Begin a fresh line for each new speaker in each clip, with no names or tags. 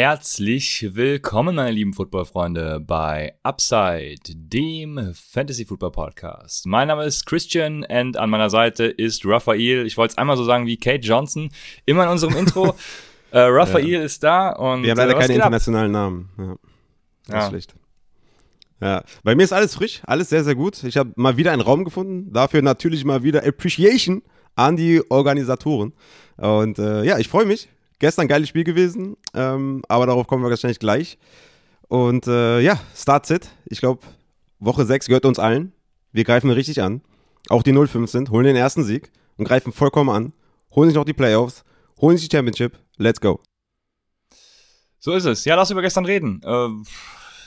Herzlich willkommen, meine lieben Footballfreunde, bei Upside, dem Fantasy Football Podcast. Mein Name ist Christian und an meiner Seite ist Raphael. Ich wollte es einmal so sagen wie Kate Johnson, immer in unserem Intro. äh, Raphael ja. ist da und.
Wir haben leider äh, keine internationalen ab? Namen. Ja. Das ja. ist schlecht. Ja, bei mir ist alles frisch, alles sehr, sehr gut. Ich habe mal wieder einen Raum gefunden. Dafür natürlich mal wieder Appreciation an die Organisatoren. Und äh, ja, ich freue mich. Gestern geiles Spiel gewesen, ähm, aber darauf kommen wir wahrscheinlich gleich. Und äh, ja, Start Sit. Ich glaube, Woche 6 gehört uns allen. Wir greifen richtig an. Auch die 05 sind, holen den ersten Sieg und greifen vollkommen an. Holen sich noch die Playoffs, holen sich die Championship. Let's go.
So ist es. Ja, lass über gestern reden. Äh,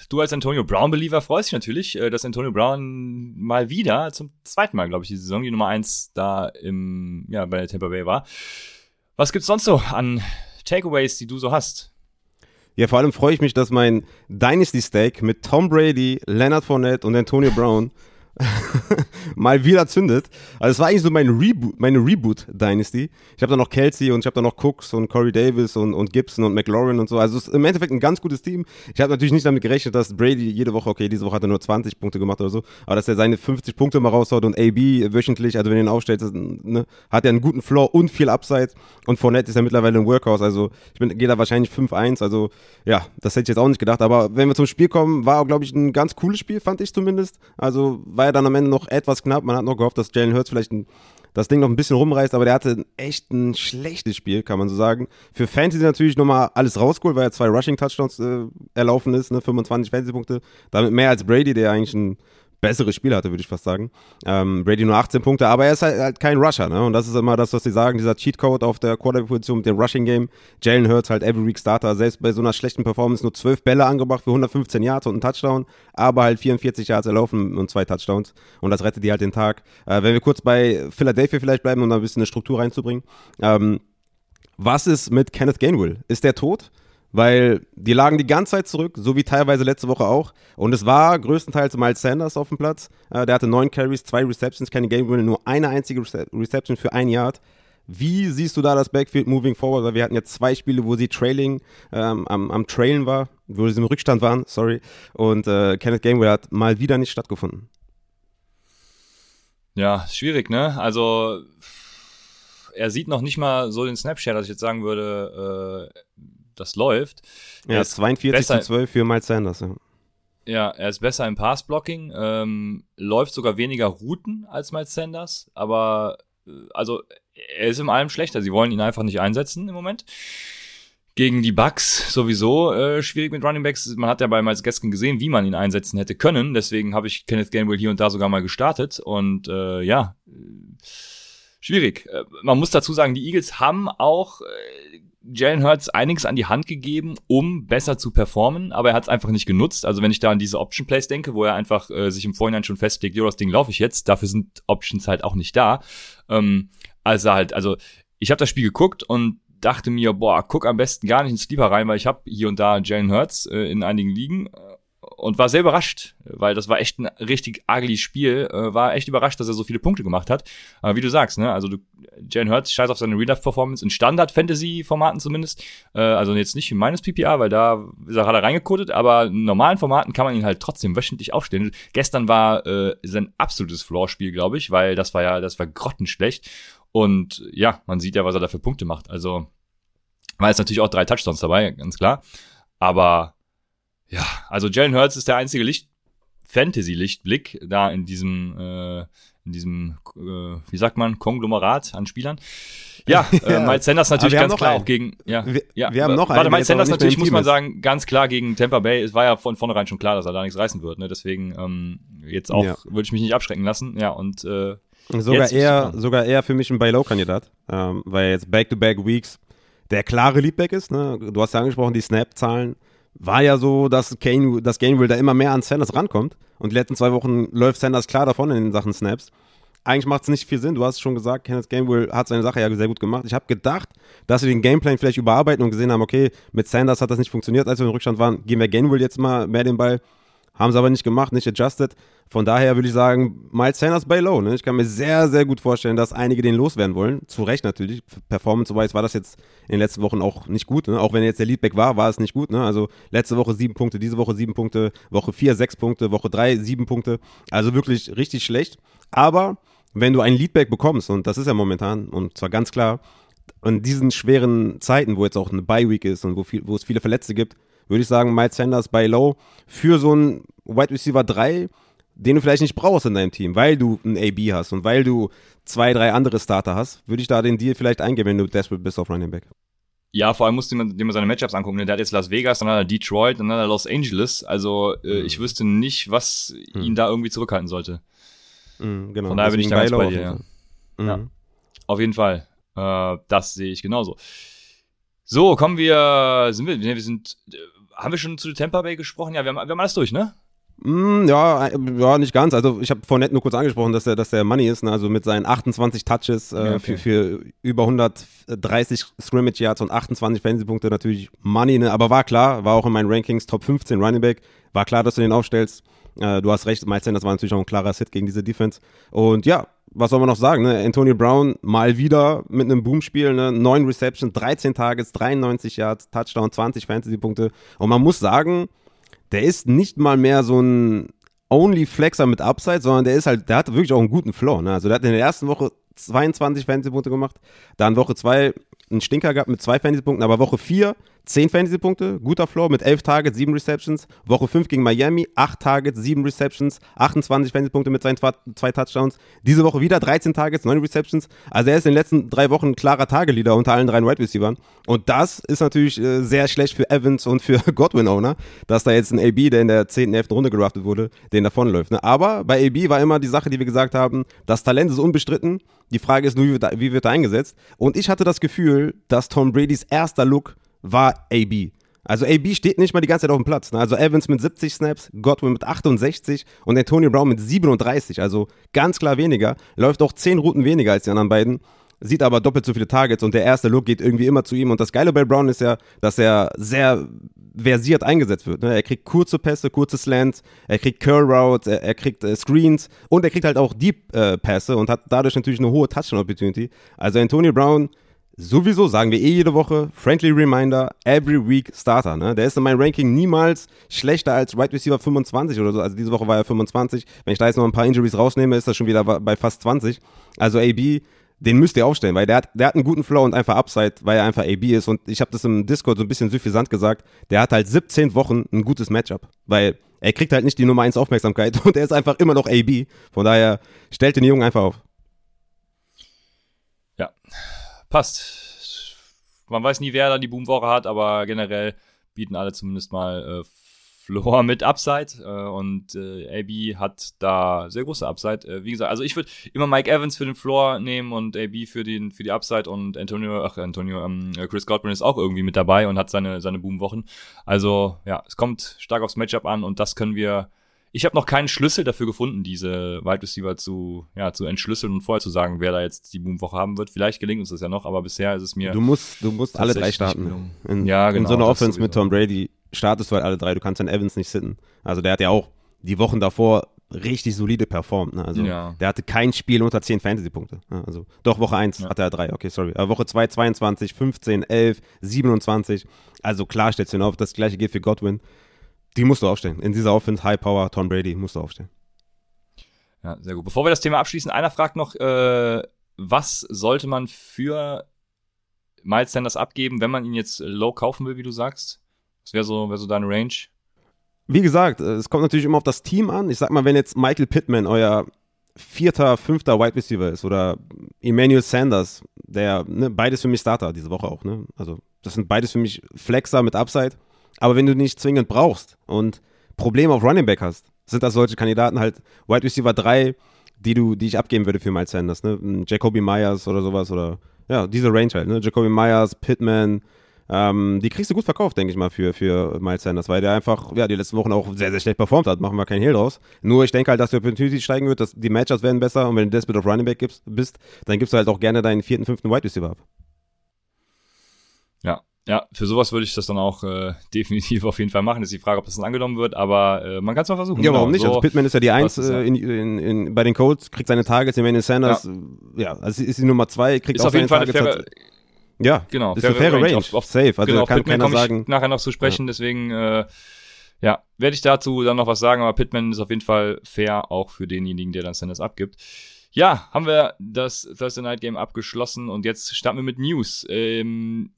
du als Antonio Brown-Believer freust dich natürlich, äh, dass Antonio Brown mal wieder, zum zweiten Mal, glaube ich, die Saison, die Nummer 1 da im, ja, bei der Tampa Bay war. Was gibt's sonst so an Takeaways, die du so hast?
Ja, vor allem freue ich mich, dass mein Dynasty Steak mit Tom Brady, Leonard Fournette und Antonio Brown mal wieder zündet. Also es war eigentlich so mein Reboot, meine Reboot-Dynasty. Ich habe da noch Kelsey und ich habe da noch Cooks und Corey Davis und, und Gibson und McLaurin und so. Also es ist im Endeffekt ein ganz gutes Team. Ich habe natürlich nicht damit gerechnet, dass Brady jede Woche, okay, diese Woche hat er nur 20 Punkte gemacht oder so, aber dass er seine 50 Punkte mal raushaut und AB wöchentlich, also wenn er ihn aufstellt, ne, hat er einen guten Floor und viel Upside. Und Fournette ist ja mittlerweile ein Workhouse. Also ich gehe da wahrscheinlich 5-1. Also ja, das hätte ich jetzt auch nicht gedacht. Aber wenn wir zum Spiel kommen, war, glaube ich, ein ganz cooles Spiel, fand ich zumindest. Also war ja dann am Ende noch etwas knapp. Man hat noch gehofft, dass Jalen Hurts vielleicht ein, das Ding noch ein bisschen rumreißt, aber der hatte echt ein schlechtes Spiel, kann man so sagen. Für Fantasy natürlich nochmal alles rausgeholt, weil er zwei Rushing-Touchdowns äh, erlaufen ist, ne? 25 Fantasy-Punkte. Damit mehr als Brady, der eigentlich ein besseres Spiel hatte, würde ich fast sagen. Ähm, Brady nur 18 Punkte, aber er ist halt, halt, kein Rusher, ne? Und das ist immer das, was sie sagen, dieser Cheatcode auf der Quarterback-Position mit dem Rushing-Game. Jalen Hurts halt every week Starter, selbst bei so einer schlechten Performance nur 12 Bälle angebracht für 115 Yards und einen Touchdown, aber halt 44 Yards erlaufen und zwei Touchdowns. Und das rettet die halt den Tag. Äh, wenn wir kurz bei Philadelphia vielleicht bleiben, um da ein bisschen eine Struktur reinzubringen. Ähm, was ist mit Kenneth Gainwell? Ist der tot? Weil die lagen die ganze Zeit zurück, so wie teilweise letzte Woche auch. Und es war größtenteils Miles Sanders auf dem Platz. Äh, der hatte neun Carries, zwei Receptions, keine Game Winner, nur eine einzige Reception für ein Yard. Wie siehst du da das Backfield moving forward? Weil wir hatten jetzt zwei Spiele, wo sie trailing, ähm, am, am Trailen war, wo sie im Rückstand waren, sorry. Und äh, Kenneth Gamewell hat mal wieder nicht stattgefunden.
Ja, schwierig, ne? Also er sieht noch nicht mal so den Snapchat, dass ich jetzt sagen würde, äh, das läuft.
Ja, 42 zu 12 für Miles Sanders, ja.
Ja, er ist besser im Passblocking, ähm, läuft sogar weniger Routen als Miles Sanders, aber äh, also er ist in allem schlechter. Sie wollen ihn einfach nicht einsetzen im Moment. Gegen die Bucks sowieso äh, schwierig mit Running Backs. Man hat ja bei Miles Gaskin gesehen, wie man ihn einsetzen hätte können. Deswegen habe ich Kenneth Gainwell hier und da sogar mal gestartet. Und äh, ja, schwierig. Äh, man muss dazu sagen, die Eagles haben auch äh, Jalen Hurts einiges an die Hand gegeben, um besser zu performen, aber er hat es einfach nicht genutzt. Also wenn ich da an diese Option Plays denke, wo er einfach äh, sich im Vorhinein schon festlegt, jo, das Ding laufe ich jetzt, dafür sind Options halt auch nicht da. Ähm, also halt, also ich habe das Spiel geguckt und dachte mir, boah, guck am besten gar nicht ins Sleeper rein, weil ich habe hier und da Jalen Hurts äh, in einigen Ligen und war sehr überrascht, weil das war echt ein richtig ugly Spiel. Äh, war echt überrascht, dass er so viele Punkte gemacht hat. Aber wie du sagst, ne, also du, Jalen Hurts scheiß auf seine Real-Life-Performance in Standard-Fantasy-Formaten zumindest. Äh, also jetzt nicht in meines PPA, weil da ist er gerade reingekodet, aber in normalen Formaten kann man ihn halt trotzdem wöchentlich aufstellen. Gestern war äh, sein absolutes Floor-Spiel, glaube ich, weil das war ja, das war grottenschlecht. Und ja, man sieht ja, was er da für Punkte macht. Also war jetzt natürlich auch drei Touchdowns dabei, ganz klar. Aber ja, also Jalen Hurts ist der einzige Licht Fantasy-Lichtblick da in diesem, äh, in diesem, äh, wie sagt man, Konglomerat an Spielern. Ja, äh, Miles Sanders natürlich ganz klar einen. auch gegen, ja,
wir,
ja,
wir haben noch
warte, einen. Miles Sanders natürlich, muss man sagen, ganz klar gegen Tampa Bay. Es war ja von vornherein schon klar, dass er da nichts reißen wird, ne? Deswegen, ähm, jetzt auch, ja. würde ich mich nicht abschrecken lassen, ja, und, äh,
Sogar eher, sogar eher für mich ein Buy-Low-Kandidat, ähm, weil jetzt Back-to-Back-Weeks der klare Leadback ist, ne? Du hast ja angesprochen, die Snap-Zahlen war ja so, dass, Kane, dass Gainwell da immer mehr an Sanders rankommt. Und die letzten zwei Wochen läuft Sanders klar davon in den Sachen Snaps. Eigentlich macht es nicht viel Sinn. Du hast schon gesagt, Kenneth Gainwell hat seine Sache ja sehr gut gemacht. Ich habe gedacht, dass wir den Gameplan vielleicht überarbeiten und gesehen haben, okay, mit Sanders hat das nicht funktioniert, als wir im Rückstand waren. Geben wir Gainwell jetzt mal mehr den Ball. Haben sie aber nicht gemacht, nicht adjusted. Von daher würde ich sagen, Miles Sanders bei Low. Ne? Ich kann mir sehr, sehr gut vorstellen, dass einige den loswerden wollen. Zu Recht natürlich. Performance-wise war das jetzt in den letzten Wochen auch nicht gut. Ne? Auch wenn jetzt der Leadback war, war es nicht gut. Ne? Also letzte Woche sieben Punkte, diese Woche sieben Punkte, Woche vier sechs Punkte, Woche drei sieben Punkte. Also wirklich richtig schlecht. Aber wenn du einen Leadback bekommst, und das ist ja momentan, und zwar ganz klar, in diesen schweren Zeiten, wo jetzt auch eine Bye-Week ist und wo, viel, wo es viele Verletzte gibt, würde ich sagen, Miles Sanders bei Low für so einen Wide Receiver 3, den du vielleicht nicht brauchst in deinem Team, weil du einen AB hast und weil du zwei, drei andere Starter hast, würde ich da den Deal vielleicht eingehen, wenn du desperate bist auf Running Back.
Ja, vor allem musst du dir mal seine Matchups angucken. Der hat jetzt Las Vegas, dann hat er Detroit, dann hat er Los Angeles. Also äh, mhm. ich wüsste nicht, was mhm. ihn da irgendwie zurückhalten sollte.
Mhm, genau.
Von daher bin ich da ganz bei dir. Ja. ja. Mhm. Auf jeden Fall. Äh, das sehe ich genauso. So, kommen wir, sind wir, wir sind, haben wir schon zu Tampa Bay gesprochen? Ja, wir haben, wir haben alles durch, ne?
Mm, ja, äh, ja, nicht ganz. Also ich habe vorhin nur kurz angesprochen, dass der, dass der Money ist. Ne? Also mit seinen 28 Touches äh, okay. für, für über 130 Scrimmage Yards und 28 Fantasy-Punkte natürlich Money. Ne? Aber war klar, war auch in meinen Rankings Top 15 Running Back. War klar, dass du den aufstellst. Äh, du hast recht, Miles Sanders war natürlich auch ein klarer Sit gegen diese Defense. Und ja, was soll man noch sagen? Ne? Antonio Brown mal wieder mit einem Boomspiel, ne? 9 Receptions, 13 Targets, 93 Yards, Touchdown, 20 Fantasy-Punkte. Und man muss sagen, der ist nicht mal mehr so ein Only Flexer mit Upside, sondern der ist halt, der hat wirklich auch einen guten Floor. Ne? Also der hat in der ersten Woche 22 Fantasy-Punkte gemacht, dann Woche 2 einen Stinker gehabt mit zwei Fantasy-Punkten, aber Woche 4 10 Fantasy-Punkte, guter Floor mit 11 Targets, 7 Receptions. Woche 5 gegen Miami, 8 Targets, 7 Receptions, 28 Fantasy-Punkte mit seinen zwei Touchdowns. Diese Woche wieder 13 Targets, 9 Receptions. Also er ist in den letzten drei Wochen ein klarer Tageleader unter allen drei Wide Receivers. Und das ist natürlich äh, sehr schlecht für Evans und für Godwin-Owner, dass da jetzt ein AB, der in der 10., 11. Runde geraftet wurde, den davonläuft. Ne? Aber bei AB war immer die Sache, die wir gesagt haben, das Talent ist unbestritten. Die Frage ist nur, wie wird er eingesetzt? Und ich hatte das Gefühl, dass Tom Bradys erster Look war AB. Also AB steht nicht mal die ganze Zeit auf dem Platz. Ne? Also Evans mit 70 Snaps, Godwin mit 68 und Antonio Brown mit 37. Also ganz klar weniger. Läuft auch 10 Routen weniger als die anderen beiden. Sieht aber doppelt so viele Targets und der erste Look geht irgendwie immer zu ihm. Und das Geile bei Brown ist ja, dass er sehr versiert eingesetzt wird. Ne? Er kriegt kurze Pässe, kurze Slants, er kriegt Curl Routes, er, er kriegt äh, Screens und er kriegt halt auch Deep äh, Pässe und hat dadurch natürlich eine hohe Touchdown Opportunity. Also Antonio Brown Sowieso sagen wir eh jede Woche, friendly reminder, every week Starter. Ne? Der ist in meinem Ranking niemals schlechter als Wide Receiver 25 oder so. Also diese Woche war er 25. Wenn ich da jetzt noch ein paar Injuries rausnehme, ist das schon wieder bei fast 20. Also AB, den müsst ihr aufstellen, weil der hat, der hat einen guten Flow und einfach Upside, weil er einfach AB ist. Und ich habe das im Discord so ein bisschen suffisant gesagt, der hat halt 17 Wochen ein gutes Matchup, weil er kriegt halt nicht die Nummer 1 Aufmerksamkeit und er ist einfach immer noch AB. Von daher stellt den Jungen einfach auf.
Ja, passt. Man weiß nie, wer da die Boomwoche hat, aber generell bieten alle zumindest mal äh, Floor mit Upside äh, und äh, AB hat da sehr große Upside. Äh, wie gesagt, also ich würde immer Mike Evans für den Floor nehmen und AB für den für die Upside und Antonio, ach Antonio, ähm, Chris Godwin ist auch irgendwie mit dabei und hat seine seine Boomwochen. Also ja, es kommt stark aufs Matchup an und das können wir ich habe noch keinen Schlüssel dafür gefunden, diese Wide Receiver zu, ja, zu entschlüsseln und vorher zu sagen, wer da jetzt die Boomwoche haben wird. Vielleicht gelingt uns das ja noch, aber bisher ist es mir.
Du musst, du musst alle drei starten.
In, ja, genau.
In so einer Offense mit Tom Brady startest du halt alle drei. Du kannst dann Evans nicht sitten. Also der hat ja auch die Wochen davor richtig solide performt. Ne? Also ja. der hatte kein Spiel unter 10 Fantasy-Punkte. Ne? Also doch Woche 1 ja. hatte er 3, okay, sorry. Aber Woche 2 22, 15, 11, 27. Also klar stellst du ihn auf. Das gleiche gilt für Godwin. Die musst du aufstellen. In dieser Offense, High Power, Tom Brady, musst du aufstellen.
Ja, sehr gut. Bevor wir das Thema abschließen, einer fragt noch, äh, was sollte man für Miles Sanders abgeben, wenn man ihn jetzt low kaufen will, wie du sagst? Das wäre so, wär so deine Range.
Wie gesagt, es kommt natürlich immer auf das Team an. Ich sag mal, wenn jetzt Michael Pittman euer vierter, fünfter Wide Receiver ist oder Emmanuel Sanders, der, ne, beides für mich Starter diese Woche auch, ne? Also, das sind beides für mich Flexer mit Upside. Aber wenn du nicht zwingend brauchst und Probleme auf Running Back hast, sind das solche Kandidaten halt Wide Receiver 3, die du, die ich abgeben würde für Miles Sanders, ne? Jacoby Myers oder sowas oder ja, diese Range halt, ne? Jacoby Myers, Pittman, Ähm, die kriegst du gut verkauft, denke ich mal, für, für Miles Sanders, weil der einfach, ja, die letzten Wochen auch sehr, sehr schlecht performt hat. Machen wir keinen Hehl draus. Nur ich denke halt, dass die Opportunity steigen wird, dass die Matchups werden besser und wenn du Desperate auf Running Back gibst, bist, dann gibst du halt auch gerne deinen vierten, fünften Wide Receiver ab.
Ja, ja, für sowas würde ich das dann auch äh, definitiv auf jeden Fall machen. Ist die Frage, ob das dann angenommen wird, aber äh, man kann es mal versuchen.
Ja, warum genau, nicht?
So,
also Pittman ist ja die Eins äh, in, in, in, bei den Colts, kriegt seine Targets, Emmanuel Sanders, ja, ja also ist die Nummer zwei, kriegt
ist
auch
auf jeden
seine
Fall
Targets.
eine faire,
ja,
genau,
ist eine faire Range, Range. Auf, auf, safe. Also
genau,
kann
Pittman
keiner sagen.
nachher noch zu sprechen, ja. deswegen äh, ja, werde ich dazu dann noch was sagen, aber Pittman ist auf jeden Fall fair, auch für denjenigen, der dann Sanders abgibt. Ja, haben wir das Thursday Night Game abgeschlossen und jetzt starten wir mit News. Ähm,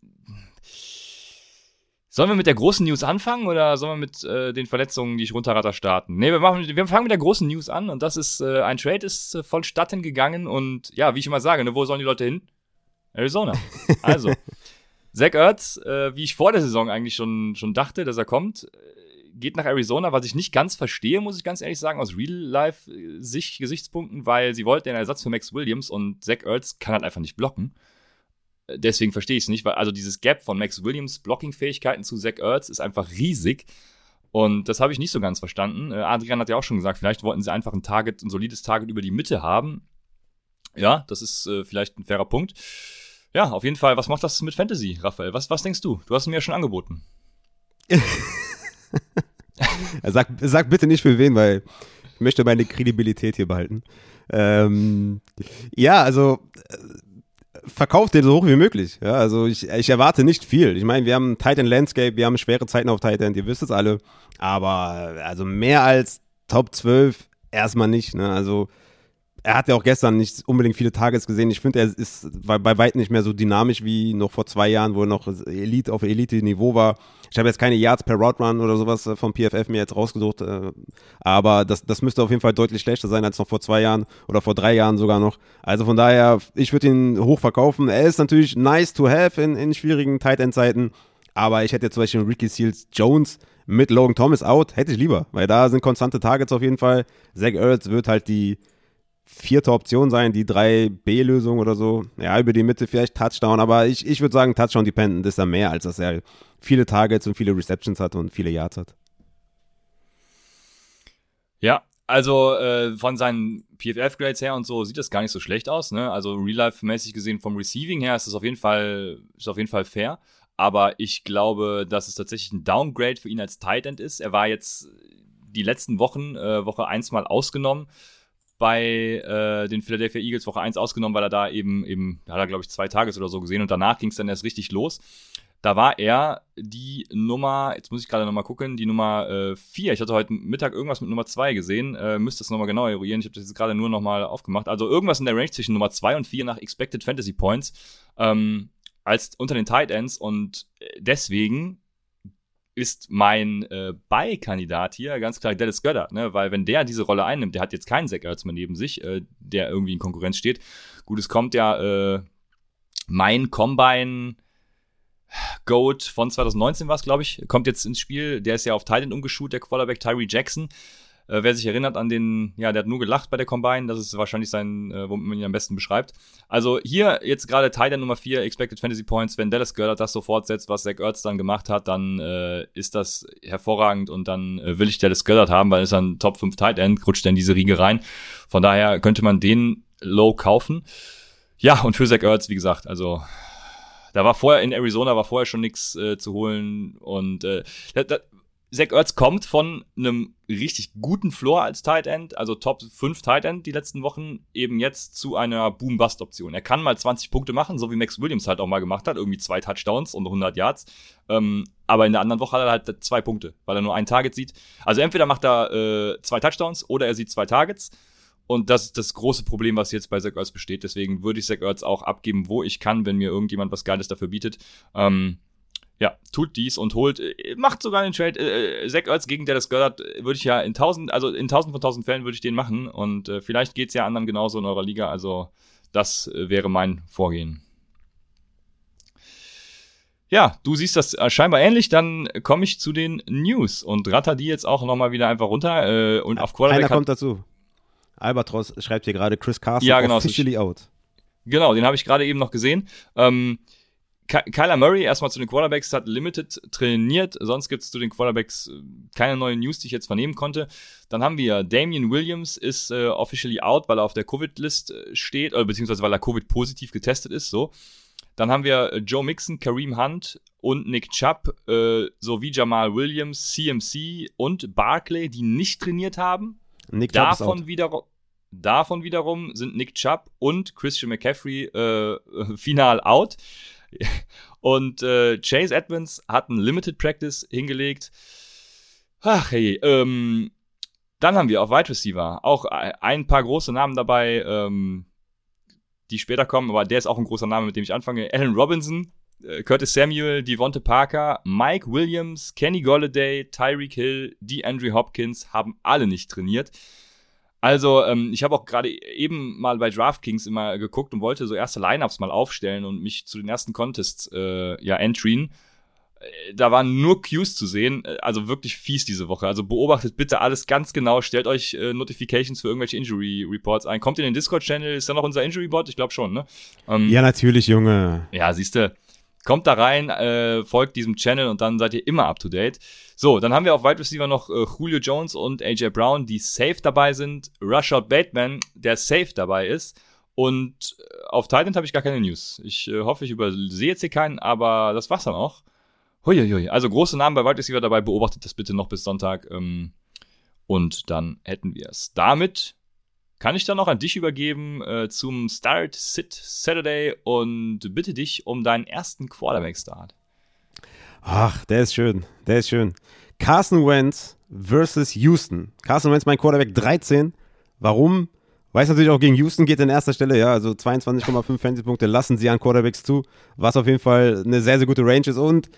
Sollen wir mit der großen News anfangen oder sollen wir mit äh, den Verletzungen, die ich runterratter, starten? Nee, wir, machen, wir fangen mit der großen News an und das ist, äh, ein Trade ist äh, vonstatten gegangen und ja, wie ich immer sage, ne, wo sollen die Leute hin? Arizona. Also, Zach Ertz, äh, wie ich vor der Saison eigentlich schon, schon dachte, dass er kommt, äh, geht nach Arizona, was ich nicht ganz verstehe, muss ich ganz ehrlich sagen, aus Real-Life-Gesichtspunkten, äh, weil sie wollten den Ersatz für Max Williams und Zach Ertz kann halt einfach nicht blocken deswegen verstehe ich es nicht, weil also dieses Gap von Max Williams Blocking-Fähigkeiten zu Zach Ertz ist einfach riesig. Und das habe ich nicht so ganz verstanden. Äh, Adrian hat ja auch schon gesagt, vielleicht wollten sie einfach ein Target, ein solides Target über die Mitte haben. Ja, das ist äh, vielleicht ein fairer Punkt. Ja, auf jeden Fall, was macht das mit Fantasy, Raphael? Was, was denkst du? Du hast mir ja schon angeboten.
sag, sag bitte nicht für wen, weil ich möchte meine Kredibilität hier behalten. Ähm, ja, also verkauft den so hoch wie möglich. Ja, also ich, ich erwarte nicht viel. Ich meine, wir haben Titan Landscape, wir haben schwere Zeiten auf Titan, ihr wisst es alle. Aber also mehr als Top 12 erstmal nicht. Ne? Also er hat ja auch gestern nicht unbedingt viele Targets gesehen. Ich finde, er ist bei weitem nicht mehr so dynamisch wie noch vor zwei Jahren, wo er noch Elite auf Elite-Niveau war. Ich habe jetzt keine Yards per Route Run oder sowas äh, vom PFF mir jetzt rausgesucht, äh, aber das, das müsste auf jeden Fall deutlich schlechter sein als noch vor zwei Jahren oder vor drei Jahren sogar noch. Also von daher, ich würde ihn hoch verkaufen. Er ist natürlich nice to have in, in schwierigen Tight End Zeiten, aber ich hätte zum Beispiel Ricky Seals Jones mit Logan Thomas out, hätte ich lieber, weil da sind konstante Targets auf jeden Fall. Zach Ertz wird halt die vierte Option sein, die 3B-Lösung oder so. Ja, über die Mitte vielleicht Touchdown, aber ich, ich würde sagen, Touchdown-dependent ist er mehr, als dass er viele Targets und viele Receptions hat und viele Yards hat.
Ja, also äh, von seinen PFF-Grades her und so sieht das gar nicht so schlecht aus. Ne? Also Real-Life-mäßig gesehen vom Receiving her ist das auf jeden Fall, ist auf jeden Fall fair. Aber ich glaube, dass es tatsächlich ein Downgrade für ihn als Tight End ist. Er war jetzt die letzten Wochen, äh, Woche 1 mal ausgenommen bei äh, den Philadelphia Eagles Woche 1 ausgenommen, weil er da eben, eben hat er, glaube ich, zwei Tages oder so gesehen und danach ging es dann erst richtig los. Da war er die Nummer, jetzt muss ich gerade nochmal gucken, die Nummer 4. Äh, ich hatte heute Mittag irgendwas mit Nummer 2 gesehen, äh, müsste es nochmal genau eruieren. Ich habe das jetzt gerade nur nochmal aufgemacht. Also irgendwas in der Range zwischen Nummer 2 und 4 nach Expected Fantasy Points ähm, als unter den Tight Ends und äh, deswegen ist mein äh, Buy-Kandidat hier ganz klar Dallas Goddard, ne? weil wenn der diese Rolle einnimmt, der hat jetzt keinen Zach mehr neben sich, äh, der irgendwie in Konkurrenz steht. Gut, es kommt ja äh, mein Combine Goat von 2019 war es, glaube ich, kommt jetzt ins Spiel. Der ist ja auf Titan umgeschult, der Quarterback Tyree Jackson. Äh, wer sich erinnert an den, ja, der hat nur gelacht bei der Combine, das ist wahrscheinlich sein, äh, womit man ihn am besten beschreibt. Also hier jetzt gerade Titan Nummer 4, Expected Fantasy Points, wenn Dallas Goddard das so fortsetzt, was Zach Ertz dann gemacht hat, dann äh, ist das hervorragend und dann äh, will ich Dallas Goddard haben, weil ist ein Top 5 Tight End, rutscht in diese Riege rein. Von daher könnte man den low kaufen. Ja, und für Zach Ertz, wie gesagt, also da war vorher in Arizona war vorher schon nichts äh, zu holen und äh, da, da, Zach Ertz kommt von einem richtig guten Floor als Tight End, also Top 5 Tight End die letzten Wochen, eben jetzt zu einer Boom-Bust-Option. Er kann mal 20 Punkte machen, so wie Max Williams halt auch mal gemacht hat, irgendwie zwei Touchdowns und 100 Yards. Ähm, aber in der anderen Woche hat er halt zwei Punkte, weil er nur ein Target sieht. Also entweder macht er äh, zwei Touchdowns oder er sieht zwei Targets. Und das ist das große Problem, was jetzt bei Zach Ertz besteht. Deswegen würde ich Zach Ertz auch abgeben, wo ich kann, wenn mir irgendjemand was Geiles dafür bietet. Ähm, ja, tut dies und holt, äh, macht sogar einen Trade. Äh, Zach Ertz gegen Dallas Goddard äh, würde ich ja in tausend, also in tausend von tausend Fällen würde ich den machen und äh, vielleicht geht's ja anderen genauso in eurer Liga. Also das äh, wäre mein Vorgehen. Ja, du siehst das äh, scheinbar ähnlich, dann komme ich zu den News und ratter die jetzt auch nochmal wieder einfach runter äh, und auf
Quarterback. Einer kommt dazu. Albatros schreibt hier gerade Chris Carson
ja, genau,
officially out.
Genau, den habe ich gerade eben noch gesehen. Ähm, Kyler Murray, erstmal zu den Quarterbacks, hat Limited trainiert. Sonst gibt es zu den Quarterbacks äh, keine neuen News, die ich jetzt vernehmen konnte. Dann haben wir Damian Williams ist äh, officially out, weil er auf der Covid-List äh, steht, oder beziehungsweise weil er Covid-positiv getestet ist, so. Dann haben wir äh, Joe Mixon, Kareem Hunt und Nick Chubb äh, sowie Jamal Williams, CMC und Barclay, die nicht trainiert haben. Nick Chubb davon, wiederum, davon wiederum sind Nick Chubb und Christian McCaffrey äh, final out. Und äh, Chase Edmonds hat ein Limited Practice hingelegt. Ach hey, ähm, dann haben wir auf Wide Receiver auch ein paar große Namen dabei, ähm, die später kommen, aber der ist auch ein großer Name, mit dem ich anfange. Allen Robinson, äh, Curtis Samuel, Devonte Parker, Mike Williams, Kenny Golladay, Tyreek Hill, DeAndre Hopkins haben alle nicht trainiert. Also, ähm, ich habe auch gerade eben mal bei DraftKings immer geguckt und wollte so erste Lineups mal aufstellen und mich zu den ersten Contests äh, ja entryen. Äh, da waren nur Queues zu sehen, äh, also wirklich fies diese Woche. Also beobachtet bitte alles ganz genau, stellt euch äh, Notifications für irgendwelche Injury Reports ein. Kommt in den Discord-Channel, ist da noch unser Injury Bot? Ich glaube schon, ne?
Ähm, ja, natürlich, Junge.
Ja, siehst du. Kommt da rein, äh, folgt diesem Channel und dann seid ihr immer up to date. So, dann haben wir auf Wide Receiver noch äh, Julio Jones und AJ Brown, die safe dabei sind. Rushout Bateman, der safe dabei ist. Und äh, auf Titan habe ich gar keine News. Ich äh, hoffe, ich übersehe jetzt hier keinen, aber das war's dann auch. Huiuiui. Also große Namen bei Wide Receiver dabei, beobachtet das bitte noch bis Sonntag. Ähm, und dann hätten wir es. Damit kann ich dann noch an dich übergeben äh, zum Start Sit Saturday und bitte dich um deinen ersten Quarterback-Start.
Ach, der ist schön. Der ist schön. Carson Wentz versus Houston. Carson Wentz, mein Quarterback 13. Warum? Weiß natürlich auch gegen Houston geht in erster Stelle, ja, also 22,5 Fantasy-Punkte lassen sie an Quarterbacks zu, was auf jeden Fall eine sehr, sehr gute Range ist und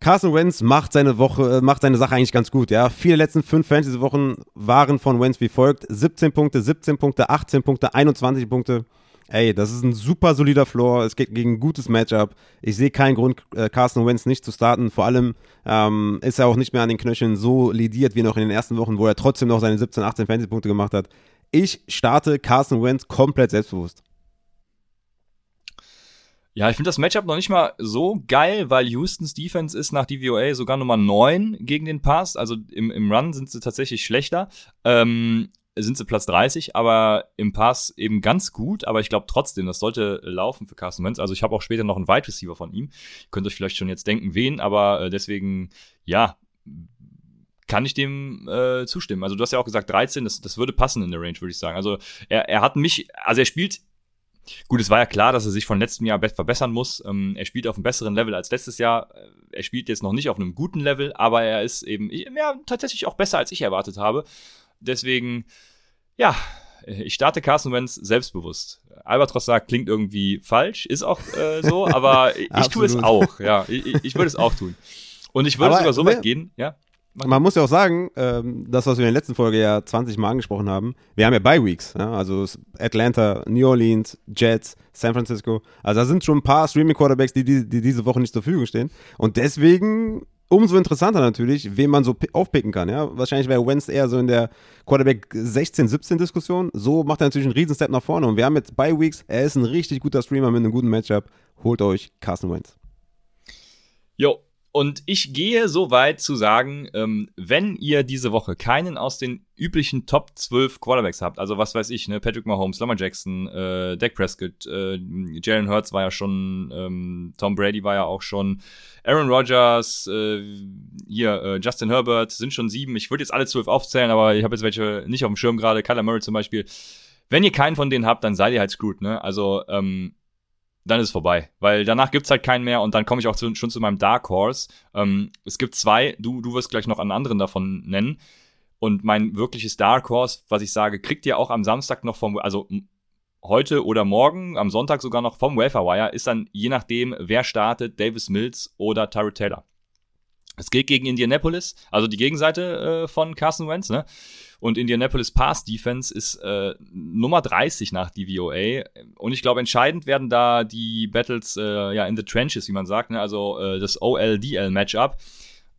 Carson Wentz macht seine Woche, äh, macht seine Sache eigentlich ganz gut, ja. Vier letzten fünf Fantasy-Wochen waren von Wentz wie folgt: 17 Punkte, 17 Punkte, 18 Punkte, 21 Punkte. Ey, das ist ein super solider Floor. Es geht gegen ein gutes Matchup. Ich sehe keinen Grund, äh, Carson Wentz nicht zu starten. Vor allem ähm, ist er auch nicht mehr an den Knöcheln so lidiert wie noch in den ersten Wochen, wo er trotzdem noch seine 17, 18 Fantasy-Punkte gemacht hat. Ich starte Carson Wentz komplett selbstbewusst.
Ja, ich finde das Matchup noch nicht mal so geil, weil Houstons Defense ist nach DVOA sogar Nummer 9 gegen den Pass. Also im, im Run sind sie tatsächlich schlechter. Ähm, sind sie Platz 30, aber im Pass eben ganz gut. Aber ich glaube trotzdem, das sollte laufen für Carson Wentz. Also ich habe auch später noch einen Wide Receiver von ihm. Ihr könnt euch vielleicht schon jetzt denken, wen, aber äh, deswegen, ja, kann ich dem äh, zustimmen. Also du hast ja auch gesagt 13, das, das würde passen in der Range, würde ich sagen. Also er, er hat mich, also er spielt Gut, es war ja klar, dass er sich von letztem Jahr verbessern muss. Ähm, er spielt auf einem besseren Level als letztes Jahr. Er spielt jetzt noch nicht auf einem guten Level, aber er ist eben ja, tatsächlich auch besser, als ich erwartet habe. Deswegen, ja, ich starte Carson Wentz selbstbewusst. Albatros sagt, klingt irgendwie falsch, ist auch äh, so, aber ich tue es auch. Ja, ich, ich würde es auch tun. Und ich würde aber, sogar so weit gehen, ja.
Man muss ja auch sagen, ähm, das, was wir in der letzten Folge ja 20 Mal angesprochen haben, wir haben ja Bye Weeks, ja? also Atlanta, New Orleans, Jets, San Francisco. Also da sind schon ein paar Streaming Quarterbacks, die, die, die diese Woche nicht zur Verfügung stehen. Und deswegen umso interessanter natürlich, wen man so aufpicken kann. Ja? Wahrscheinlich wäre Wentz eher so in der Quarterback 16, 17 Diskussion. So macht er natürlich einen Riesenstep nach vorne. Und wir haben jetzt Bye Weeks. Er ist ein richtig guter Streamer mit einem guten Matchup. Holt euch Carson Wentz.
Jo, und ich gehe so weit zu sagen, ähm, wenn ihr diese Woche keinen aus den üblichen Top 12 Quarterbacks habt, also was weiß ich, ne, Patrick Mahomes, Lamar Jackson, äh, Dak Prescott, äh, Jalen Hurts war ja schon, ähm, Tom Brady war ja auch schon, Aaron Rodgers, äh, hier, äh, Justin Herbert, sind schon sieben. Ich würde jetzt alle zwölf aufzählen, aber ich habe jetzt welche nicht auf dem Schirm gerade, Kyler Murray zum Beispiel. Wenn ihr keinen von denen habt, dann seid ihr halt screwed, ne? Also, ähm, dann ist es vorbei. Weil danach gibt's halt keinen mehr und dann komme ich auch zu, schon zu meinem Dark Horse. Ähm, es gibt zwei, du, du wirst gleich noch einen anderen davon nennen. Und mein wirkliches Dark Horse, was ich sage, kriegt ihr auch am Samstag noch vom, also heute oder morgen, am Sonntag sogar noch vom Welfare Wire, ist dann je nachdem, wer startet, Davis Mills oder Tyrell Taylor. Es geht gegen Indianapolis, also die Gegenseite äh, von Carson Wentz, ne? Und Indianapolis Pass Defense ist äh, Nummer 30 nach DVOA. Und ich glaube, entscheidend werden da die Battles äh, ja in the trenches, wie man sagt, ne? also äh, das OLDL Matchup.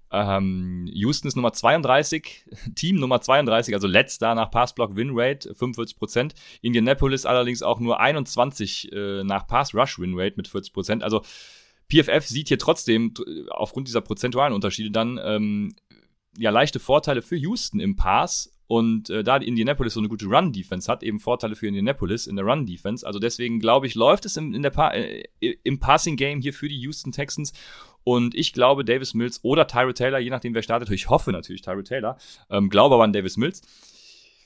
Ähm, Houston ist Nummer 32, Team Nummer 32, also letzter nach Passblock Winrate, 45%. Indianapolis allerdings auch nur 21 äh, nach Pass Rush Winrate mit 40%. Also PFF sieht hier trotzdem aufgrund dieser prozentualen Unterschiede dann ähm, ja leichte Vorteile für Houston im Pass und äh, da Indianapolis so eine gute Run-Defense hat, eben Vorteile für Indianapolis in der Run-Defense. Also deswegen glaube ich, läuft es im, in der pa äh, im Passing-Game hier für die Houston Texans. Und ich glaube, Davis Mills oder Tyra Taylor, je nachdem wer startet, ich hoffe natürlich Tyra Taylor, ähm, glaube aber an Davis Mills.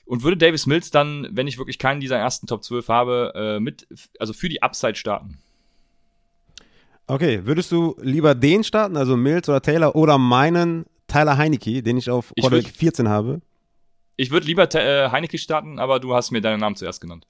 Und würde Davis Mills dann, wenn ich wirklich keinen dieser ersten Top 12 habe, äh, mit, also für die Upside starten.
Okay, würdest du lieber den starten, also Mills oder Taylor, oder meinen Tyler Heineke, den ich auf Quarterback 14 habe?
Ich würde lieber äh, Heineke starten, aber du hast mir deinen Namen zuerst genannt.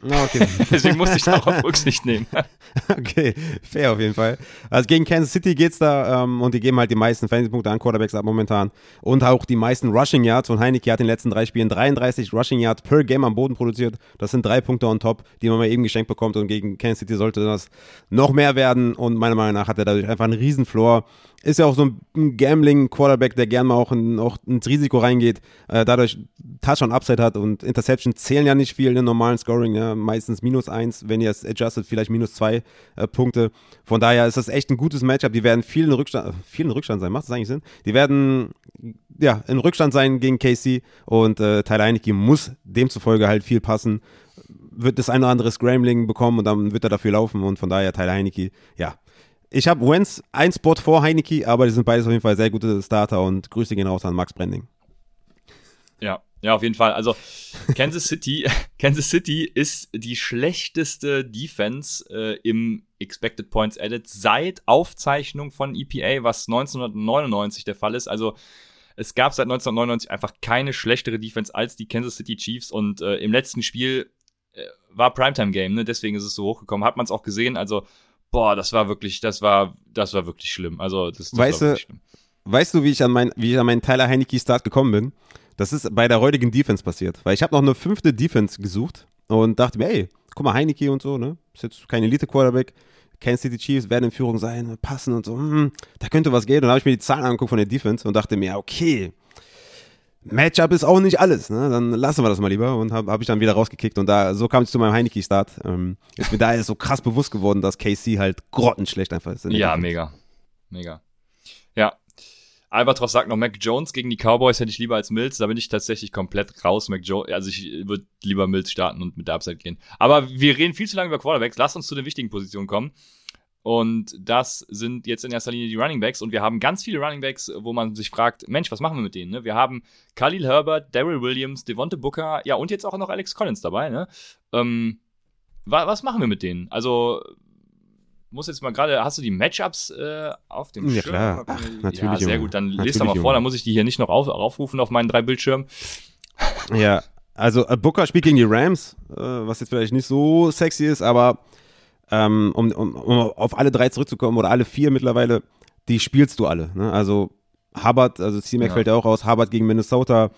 Okay.
Deswegen musste ich darauf Rücksicht nehmen.
okay, fair auf jeden Fall. Also gegen Kansas City geht's da ähm, und die geben halt die meisten Fantasy-Punkte an Quarterbacks ab momentan. Und auch die meisten Rushing Yards. Und Heineke hat in den letzten drei Spielen 33 Rushing Yards per Game am Boden produziert. Das sind drei Punkte on top, die man mal eben geschenkt bekommt. Und gegen Kansas City sollte das noch mehr werden. Und meiner Meinung nach hat er dadurch einfach einen Riesenfloor ist ja auch so ein Gambling-Quarterback, der gerne mal auch, in, auch, ins Risiko reingeht, äh, dadurch Touchdown-Upside hat und Interception zählen ja nicht viel in normalen Scoring, ja, meistens minus eins, wenn ihr es adjusted, vielleicht minus zwei äh, Punkte. Von daher ist das echt ein gutes Matchup. Die werden viel in Rückstand, viel in Rückstand sein, macht das eigentlich Sinn? Die werden ja in Rückstand sein gegen Casey und äh, Tyler Heineke muss demzufolge halt viel passen wird das eine oder andere Scrambling bekommen und dann wird er dafür laufen und von daher Tyler Heineke, ja, ich habe Wenz ein Spot vor Heineke, aber die sind beides auf jeden Fall sehr gute Starter und Grüße gehen raus an Max Brending.
Ja, ja, auf jeden Fall. Also Kansas City, Kansas City ist die schlechteste Defense äh, im Expected Points Added seit Aufzeichnung von EPA, was 1999 der Fall ist. Also es gab seit 1999 einfach keine schlechtere Defense als die Kansas City Chiefs und äh, im letzten Spiel äh, war Primetime Game, ne? deswegen ist es so hochgekommen. Hat man es auch gesehen. Also boah, das war wirklich, das war, das war wirklich schlimm. Also das, das
weißt
war
du, schlimm. Weißt du, wie ich an mein, wie ich an meinen Tyler Heineke Start gekommen bin? Das ist bei der heutigen Defense passiert, weil ich habe noch eine fünfte Defense gesucht und dachte mir, ey, guck mal Heineke und so, ne, ist jetzt kein Elite Quarterback. Kansas City Chiefs werden in Führung sein, passen und so, hm, da könnte was gehen. Und dann habe ich mir die Zahlen angeguckt von der Defense und dachte mir, okay, Matchup ist auch nicht alles, ne? Dann lassen wir das mal lieber und habe hab ich dann wieder rausgekickt und da so kam es zu meinem Heineke-Start. Ähm, ist mir da so krass bewusst geworden, dass KC halt grottenschlecht einfach ist.
Ja, mega. Mega. Ja. Albatross sagt noch, Mac Jones gegen die Cowboys hätte ich lieber als Mills. Da bin ich tatsächlich komplett raus. Mac Jones, also ich würde lieber Mills starten und mit der Upside gehen. Aber wir reden viel zu lange über Quarterbacks. Lass uns zu den wichtigen Positionen kommen. Und das sind jetzt in erster Linie die Running Backs. Und wir haben ganz viele Running Backs, wo man sich fragt, Mensch, was machen wir mit denen? Ne? Wir haben Khalil Herbert, Daryl Williams, Devonte Booker, ja, und jetzt auch noch Alex Collins dabei. Ne? Ähm, wa was machen wir mit denen? Also, muss jetzt mal gerade, hast du die Matchups äh, auf dem
ja, Schirm? Klar. Ach, natürlich. Ja,
sehr gut, dann lest doch mal vor, dann muss ich die hier nicht noch auf, aufrufen auf meinen drei Bildschirmen.
Ja, also äh, Booker spielt gegen die Rams, äh, was jetzt vielleicht nicht so sexy ist, aber ähm, um, um, um auf alle drei zurückzukommen oder alle vier mittlerweile, die spielst du alle. Ne? Also Hubbard, also C-Mac ja. fällt ja auch raus, Hubbard gegen Minnesota.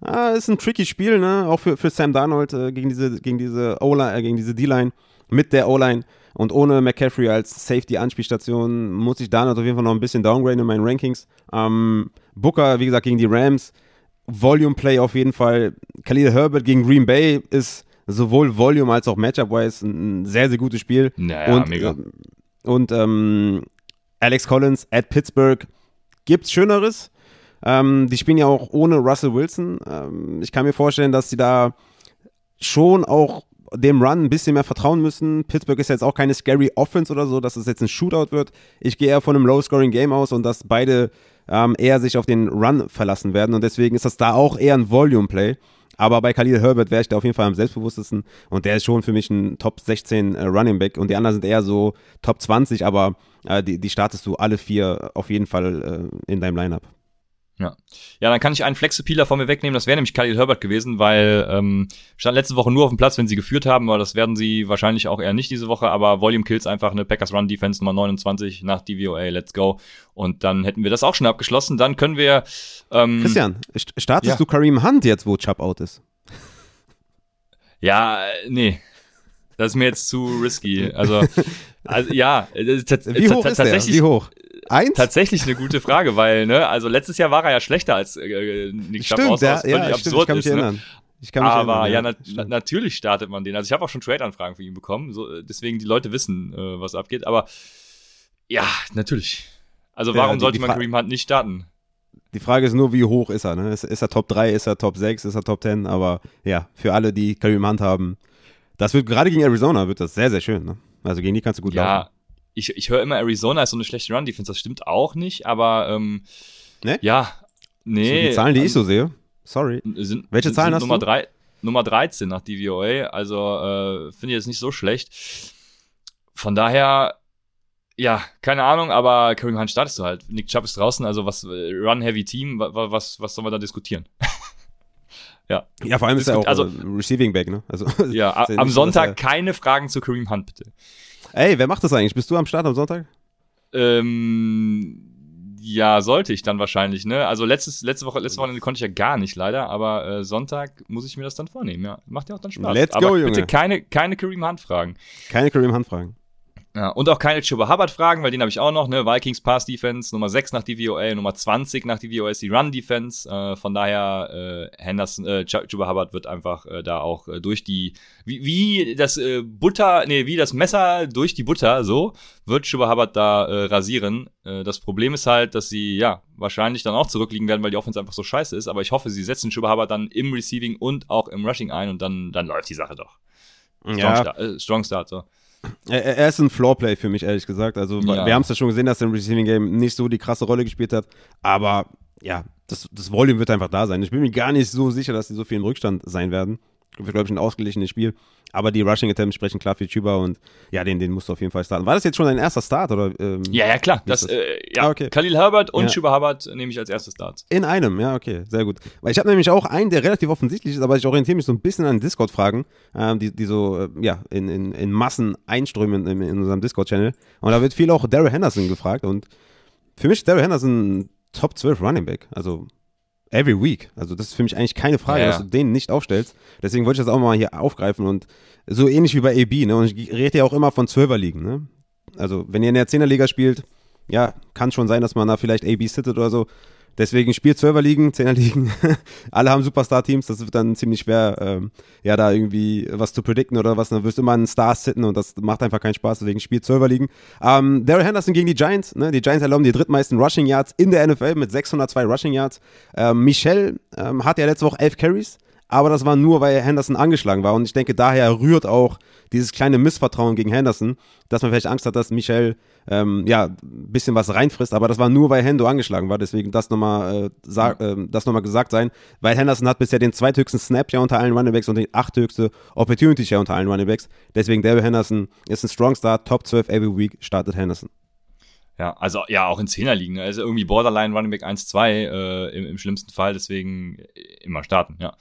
Ah, ist ein tricky Spiel, ne? Auch für, für Sam Darnold äh, gegen diese, gegen diese O-Line, äh, gegen diese D-Line, mit der O-Line. Und ohne McCaffrey als Safety-Anspielstation muss ich Darnold auf jeden Fall noch ein bisschen downgraden in meinen Rankings. Ähm, Booker, wie gesagt, gegen die Rams. Volume Play auf jeden Fall. Khalil Herbert gegen Green Bay ist sowohl Volume als auch Matchup-wise ein sehr, sehr gutes Spiel.
Naja,
und,
mega.
Äh, und ähm, Alex Collins at Pittsburgh gibt's Schöneres. Ähm, die spielen ja auch ohne Russell Wilson. Ähm, ich kann mir vorstellen, dass sie da schon auch dem Run ein bisschen mehr vertrauen müssen. Pittsburgh ist jetzt auch keine scary Offense oder so, dass es jetzt ein Shootout wird. Ich gehe eher von einem Low-Scoring-Game aus und dass beide ähm, eher sich auf den Run verlassen werden. Und deswegen ist das da auch eher ein Volume-Play. Aber bei Khalil Herbert wäre ich da auf jeden Fall am selbstbewusstesten und der ist schon für mich ein Top 16 äh, Running Back und die anderen sind eher so Top 20, aber äh, die, die startest du alle vier auf jeden Fall äh, in deinem Lineup.
Ja. Ja, dann kann ich einen Flexipieler von mir wegnehmen. Das wäre nämlich Khalil Herbert gewesen, weil ähm, stand letzte Woche nur auf dem Platz, wenn sie geführt haben, aber das werden sie wahrscheinlich auch eher nicht diese Woche. Aber Volume Kills einfach eine Packers Run Defense Nummer 29 nach DVOA. Let's go. Und dann hätten wir das auch schon abgeschlossen. Dann können wir. Ähm,
Christian, startest ja. du Kareem Hunt jetzt, wo Chubb out ist?
Ja, nee. Das ist mir jetzt zu risky. Also, also ja,
Wie hoch ist der? Wie hoch?
Eins? Tatsächlich eine gute Frage, weil, ne, also letztes Jahr war er ja schlechter als äh, Nick
aus,
ja,
völlig ja, absurd stimmt, ich kann mich
ist, ne?
erinnern. Ich kann mich
Aber
erinnern,
ja, na, natürlich startet man den. Also ich habe auch schon Trade-Anfragen für ihn bekommen, so, deswegen die Leute wissen, äh, was abgeht. Aber ja, natürlich. Also warum ja, die, sollte man Kareem Hunt nicht starten?
Die Frage ist nur, wie hoch ist er? Ne? Ist, ist, er Top 3, ist er Top 6, ist er Top 10? Aber ja, für alle, die Kareem Hunt haben, das wird gerade gegen Arizona wird das sehr, sehr schön. Ne? Also gegen die kannst du gut
ja,
laufen.
Ich, ich höre immer, Arizona ist so eine schlechte Run-Defense. Das stimmt auch nicht, aber ähm, ne? ja, nee.
So die Zahlen, die ich so sehe. Sorry.
Sind,
Welche
sind,
Zahlen
sind
hast
Nummer
du?
Drei, Nummer 13 nach DVOA. Also äh, finde ich jetzt nicht so schlecht. Von daher, ja, keine Ahnung, aber Kareem Hunt startest du halt. Nick Chubb ist draußen, also was Run-Heavy-Team, was, was, was soll man da diskutieren? ja.
Ja, vor allem ist er auch
also,
äh, Receiving Back, ne? Also,
ja, am Sonntag keine Fragen zu Kareem Hunt, bitte.
Ey, wer macht das eigentlich? Bist du am Start am Sonntag?
Ähm, ja, sollte ich dann wahrscheinlich, ne? Also letztes, letzte Woche, letzte Woche konnte ich ja gar nicht leider, aber äh, Sonntag muss ich mir das dann vornehmen, ja. Macht ja auch dann Spaß.
Let's
aber
go,
bitte
Junge.
keine, keine Kareem Hunt Fragen.
Keine Kareem Hunt fragen.
Ja, und auch keine Chuba Hubbard Fragen, weil den habe ich auch noch, ne? Vikings Pass Defense, Nummer 6 nach DVOA, Nummer 20 nach DVOA ist die Run Defense. Äh, von daher, äh, Henderson, äh, Ch- Chuba Hubbard wird einfach äh, da auch äh, durch die, wie, wie das äh, Butter, nee, wie das Messer durch die Butter, so, wird Chuba Hubbard da äh, rasieren. Äh, das Problem ist halt, dass sie, ja, wahrscheinlich dann auch zurückliegen werden, weil die Offense einfach so scheiße ist. Aber ich hoffe, sie setzen Chuba Hubbard dann im Receiving und auch im Rushing ein und dann, dann läuft die Sache doch. Strong,
Ja,
Start, äh, Strong Start, so.
Er, er ist ein Floorplay für mich, ehrlich gesagt. Also,
Ja.
wir haben es ja schon gesehen, dass er im Receiving Game nicht so die krasse Rolle gespielt hat. Aber ja, das, das Volume wird einfach da sein. Ich bin mir gar nicht so sicher, dass sie so viel im Rückstand sein werden. Glaube ich, ein ausgeglichenes Spiel. Aber die Rushing Attempts sprechen klar für Chuba und ja, den, den musst du auf jeden Fall starten. War das jetzt schon dein erster Start? Oder, ähm,
Ja, ja, klar. Das,
das?
äh, ja,
Ah, okay.
Khalil Herbert und
Ja.
Chuba Hubbard nehme ich als erstes Starts.
In einem, ja, okay, sehr gut. Weil ich habe nämlich auch einen, der relativ offensichtlich ist, aber ich orientiere mich so ein bisschen an Discord-Fragen, ähm, die, die so, äh, ja, in, in, in Massen einströmen in, in unserem Discord-Channel. Und da wird viel auch Daryl Henderson gefragt. Und für mich ist Daryl Henderson ein Top 12 Running Back. Also every week. Also das ist für mich eigentlich keine Frage,
Ja, ja.
dass du den nicht aufstellst. Deswegen wollte ich das auch mal hier aufgreifen und so ähnlich wie bei AB, ne? Und ich rede ja auch immer von 12er Ligen, ne? Also wenn ihr in der 10er Liga spielt, ja, kann schon sein, dass man da vielleicht AB sittet oder so. Deswegen spielt 12er Ligen, 10er Ligen. Alle haben Superstar-Teams, das wird dann ziemlich schwer, ähm, ja, da irgendwie was zu predikten oder was. Dann wirst du immer einen Star sitten und das macht einfach keinen Spaß, deswegen spielt 12er Ligen. Ähm, Daryl Henderson gegen die Giants, ne? Die Giants erlauben die drittmeisten Rushing Yards in der NFL mit 602 Rushing Yards. Ähm, Michel ähm, hatte ja letzte Woche 11 Carries, aber das war nur, weil Henderson angeschlagen war. Und ich denke, daher rührt auch dieses kleine Missvertrauen gegen Henderson, dass man vielleicht Angst hat, dass Michel ähm, ja, ein bisschen was reinfrisst. Aber das war nur, weil Hendo angeschlagen war. Deswegen das nochmal äh, ähm, das noch mal gesagt sein. Weil Henderson hat bisher den zweithöchsten Snap ja unter allen Runningbacks und den achthöchste Opportunity ja unter allen Runningbacks. Deswegen Daryl Henderson ist ein Strong Start, Top 12 every week, startet Henderson.
Ja, also ja, auch in Zehner liegen. Also irgendwie Borderline Running Back 1-2 äh, im, im schlimmsten Fall, deswegen äh, immer starten, ja.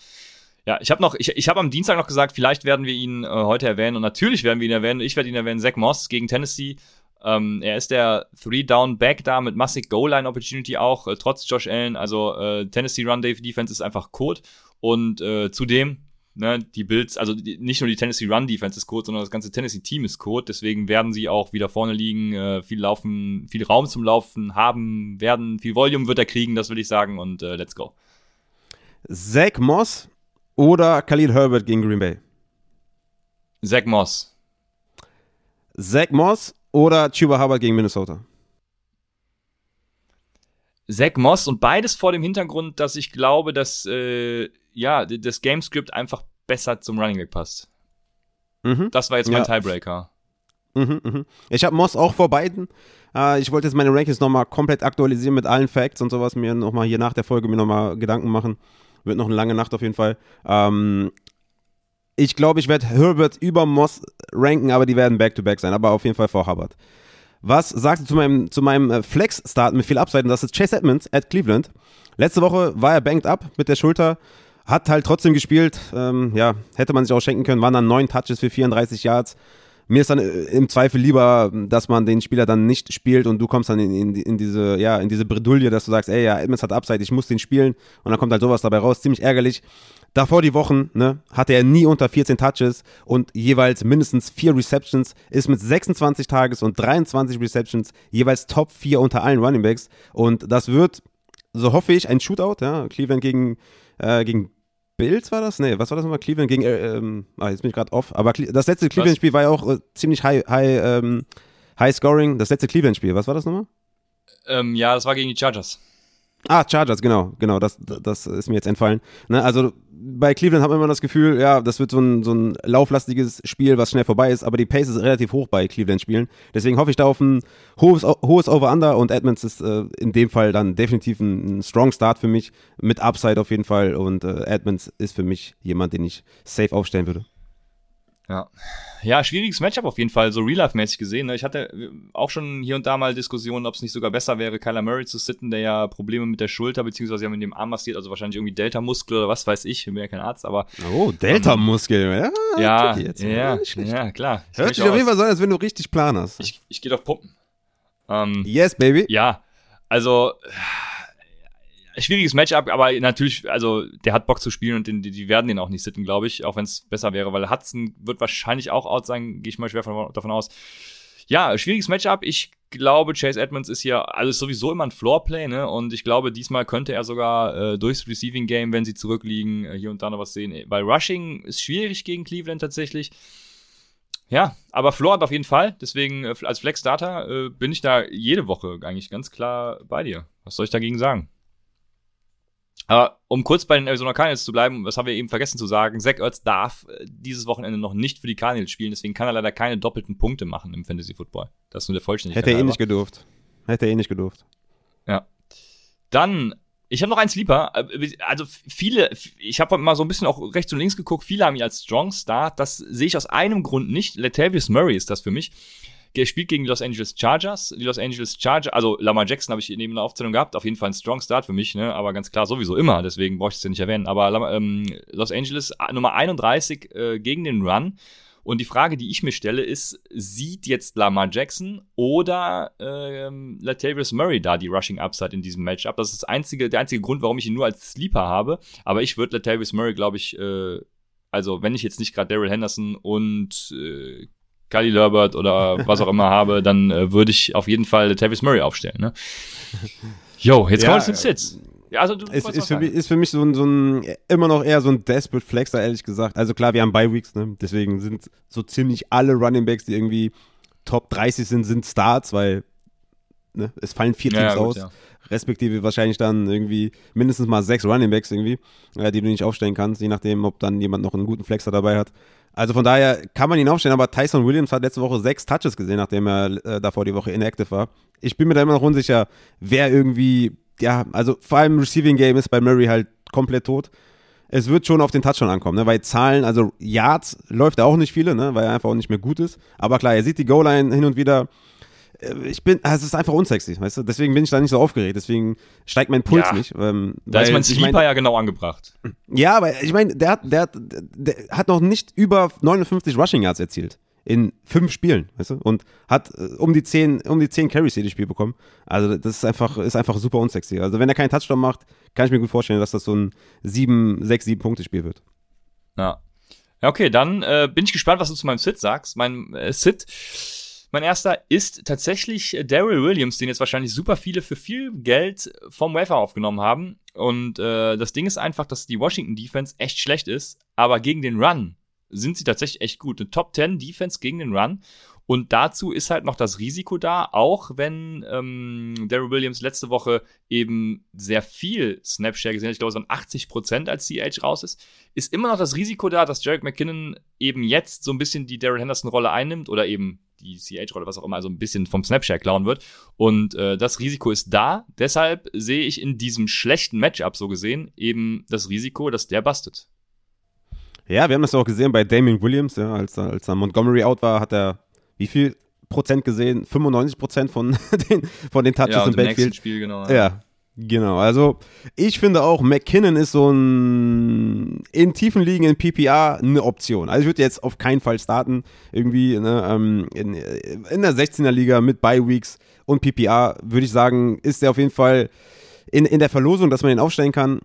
Ja, ich habe noch, ich, ich habe am Dienstag noch gesagt, vielleicht werden wir ihn äh, heute erwähnen und natürlich werden wir ihn erwähnen. Ich werde ihn erwähnen, Zach Moss gegen Tennessee. Ähm, er ist der Three-Down-Back da mit massig Goal-Line-Opportunity auch, äh, trotz Josh Allen. Also äh, Tennessee Run-Defense ist einfach Code. Und äh, zudem, ne, die Bills, also die, nicht nur die Tennessee Run-Defense ist Code, sondern das ganze Tennessee-Team ist Code. Deswegen werden sie auch wieder vorne liegen, äh, viel laufen, viel Raum zum Laufen haben, werden, viel Volume wird er kriegen, das will ich sagen. Und äh, let's go.
Zach Moss oder Khalil Herbert gegen Green Bay?
Zach Moss.
Zach Moss oder Chuba Hubbard gegen Minnesota?
Zach Moss und beides vor dem Hintergrund, dass ich glaube, dass äh, ja, das Gamescript einfach besser zum Running Back passt.
Mhm.
Das war jetzt mein
Ja.
Tiebreaker.
Mhm, mhm. Ich habe Moss auch vor beiden. Äh, ich wollte jetzt meine Rankings nochmal komplett aktualisieren mit allen Facts und sowas. Mir nochmal hier nach der Folge mir nochmal Gedanken machen. Wird noch eine lange Nacht auf jeden Fall. Ähm, ich glaube, ich werde Herbert über Moss ranken, aber die werden Back-to-Back sein. Aber auf jeden Fall vor Hubbard. Was sagst du zu meinem, zu meinem äh, Flex-Start mit viel? Und das ist Chase Edmonds at Cleveland. Letzte Woche war er banked up mit der Schulter. Hat halt trotzdem gespielt. Ähm, ja, hätte man sich auch schenken können. Waren dann neun Touches für 34 Yards. Mir ist dann äh, im Zweifel lieber, dass man den Spieler dann nicht spielt und du kommst dann in, in, in diese, ja, in diese Bredouille, dass du sagst, ey, ja, Edmonds hat Upside, ich muss den spielen und dann kommt halt sowas dabei raus. Ziemlich ärgerlich. Davor die Wochen, ne, hatte er nie unter 14 Touches und jeweils mindestens vier Receptions, ist mit 26 Tages und 23 Receptions jeweils Top 4 unter allen Runningbacks und das wird, so hoffe ich, ein Shootout, ja, Cleveland gegen, äh, gegen Bills war das? Nee, was war das nochmal? Cleveland gegen, äh, ähm, ah, jetzt bin ich gerade off. Aber das letzte Cleveland-Spiel war ja auch äh, ziemlich high, high, ähm, high scoring. Das letzte Cleveland-Spiel, was war das nochmal?
Ähm, ja, das war gegen die Chargers.
Ah, Chargers, genau, genau, das, das ist mir jetzt entfallen. Ne, also bei Cleveland hat man immer das Gefühl, ja, das wird so ein, so ein lauflastiges Spiel, was schnell vorbei ist, aber die Pace ist relativ hoch bei Cleveland-Spielen. Deswegen hoffe ich da auf ein hohes, hohes Over-Under und Edmonds ist äh, in dem Fall dann definitiv ein, ein, Strong Start für mich, mit Upside auf jeden Fall und äh, Edmonds ist für mich jemand, den ich safe aufstellen würde.
Ja. Ja, schwieriges Matchup auf jeden Fall, so Real-Life-mäßig gesehen. Ne? Ich hatte äh, auch schon hier und da mal Diskussionen, ob es nicht sogar besser wäre, Kyler Murray zu sitten, der ja Probleme mit der Schulter, beziehungsweise ja mit dem Arm massiert, also wahrscheinlich irgendwie Delta-Muskel oder was weiß ich, ich bin ja kein Arzt, aber.
Oh, Delta-Muskel,
ja. Ja, jetzt, ja, ja, klar.
Ich Hört sich auf jeden Fall so an, als wenn du richtig Plan hast.
Ich, ich gehe doch pumpen.
Ähm, yes, baby.
Ja, also schwieriges Matchup, aber natürlich, also der hat Bock zu spielen und die, die werden den auch nicht sitten, glaube ich, auch wenn es besser wäre, weil Hudson wird wahrscheinlich auch out sein, gehe ich mal schwer von, davon aus. Ja, schwieriges Matchup. Ich glaube, Chase Edmonds ist hier, also ist sowieso immer ein Floorplay, ne? Und ich glaube, diesmal könnte er sogar äh, durchs Receiving Game, wenn sie zurückliegen, äh, hier und da noch was sehen. Weil Rushing ist schwierig gegen Cleveland tatsächlich. Ja, aber Floor hat auf jeden Fall. Deswegen äh, als Flex-Starter äh, bin ich da jede Woche eigentlich ganz klar bei dir. Was soll ich dagegen sagen? Aber um kurz bei den Arizona Cardinals zu bleiben, was haben wir eben vergessen zu sagen, Zach Ertz darf äh, dieses Wochenende noch nicht für die Cardinals spielen, deswegen kann er leider keine doppelten Punkte machen im Fantasy Football. Das ist nur der Vollständigkeit.
Hätte er eh nicht gedurft. Hätte er eh nicht gedurft.
Ja. Dann, ich habe noch einen Sleeper. Äh, also viele, ich habe mal so ein bisschen auch rechts und links geguckt, viele haben ihn als Strong Start. Das sehe ich aus einem Grund nicht. Latavius Murray ist das für mich. Er spielt gegen die Los Angeles Chargers. Die Los Angeles Chargers, also Lamar Jackson habe ich neben der Aufzählung gehabt. Auf jeden Fall ein Strong Start für mich, ne? aber ganz klar sowieso immer. Deswegen brauche ich es ja nicht erwähnen. Aber ähm, Los Angeles äh, Nummer 31 äh, gegen den Run. Und die Frage, die ich mir stelle, ist, sieht jetzt Lamar Jackson oder ähm, Latavius Murray da die Rushing Upside in diesem Matchup? Das ist das einzige, der einzige Grund, warum ich ihn nur als Sleeper habe. Aber ich würde Latavius Murray, glaube ich, äh, also wenn ich jetzt nicht gerade Daryl Henderson und äh, Khalil Herbert oder was auch immer habe, dann äh, würde ich auf jeden Fall Tavis Murray aufstellen. Ne? Jo, jetzt ja, kommen wir zum Sits.
Ja, also du ist, ist, für mich, ist für mich so ein, so ein, immer noch eher so ein Desperate Flexer, ehrlich gesagt. Also klar, wir haben Bye Weeks, ne? deswegen sind so ziemlich alle Running Backs, die irgendwie Top 30 sind, sind Starts, weil ne? es fallen vier Teams ja, ja, gut, aus. Ja. Respektive wahrscheinlich dann irgendwie mindestens mal sechs Running Backs irgendwie, äh, die du nicht aufstellen kannst, je nachdem, ob dann jemand noch einen guten Flexer dabei hat. Also von daher kann man ihn aufstellen, aber Tyson Williams hat letzte Woche sechs Touches gesehen, nachdem er äh, davor die Woche inactive war. Ich bin mir da immer noch unsicher, wer irgendwie, ja, also vor allem Receiving Game ist bei Murray halt komplett tot. Es wird schon auf den Touchdown ankommen, ne? weil Zahlen, also Yards läuft er auch nicht viele, ne? weil er einfach auch nicht mehr gut ist. Aber klar, er sieht die Goal-Line hin und wieder, ich bin, es ist einfach unsexy, weißt du? Deswegen bin ich da nicht so aufgeregt, deswegen steigt mein Puls ja. nicht. Ähm,
da ist mein Sleeper ich mein, ja genau angebracht.
Ja, aber ich meine, der hat, der, hat, der hat noch nicht über 59 Rushing Yards erzielt. In fünf Spielen, weißt du? Und hat äh, um die zehn, um die zehn Carries jedes Spiel bekommen. Also, das ist einfach, ist einfach super unsexy. Also, wenn er keinen Touchdown macht, kann ich mir gut vorstellen, dass das so ein 7, 6, 7 Punkte-Spiel wird.
Ja. Ja, okay, dann äh, bin ich gespannt, was du zu meinem Sit sagst. Mein äh, Sit mein erster ist tatsächlich Daryl Williams, den jetzt wahrscheinlich super viele für viel Geld vom Wafer aufgenommen haben. Und äh, das Ding ist einfach, dass die Washington Defense echt schlecht ist, aber gegen den Run sind sie tatsächlich echt gut. Eine Top 10 Defense gegen den Run. Und dazu ist halt noch das Risiko da, auch wenn ähm, Daryl Williams letzte Woche eben sehr viel Snapshare gesehen hat, ich glaube, es waren 80 Prozent, als CH raus ist, ist immer noch das Risiko da, dass Jarek McKinnon eben jetzt so ein bisschen die Daryl Henderson-Rolle einnimmt oder eben die CH-Rolle, was auch immer, also ein bisschen vom Snapshare klauen wird. Und äh, das Risiko ist da. Deshalb sehe ich in diesem schlechten Matchup so gesehen eben das Risiko, dass der bastet.
Ja, wir haben das auch gesehen bei Damien Williams, ja, als, als er Montgomery out war, hat er wie viel Prozent gesehen? 95 Prozent von den, von den Touches ja, im Backfield.
Spiel, genau.
Ja. Genau, also ich finde auch, McKinnon ist so ein in tiefen Ligen in PPR eine Option. Also ich würde jetzt auf keinen Fall starten, irgendwie ne, ähm, in, in der 16er Liga mit Bye Weeks und PPR würde ich sagen, ist er auf jeden Fall in, in der Verlosung, dass man ihn aufstellen kann.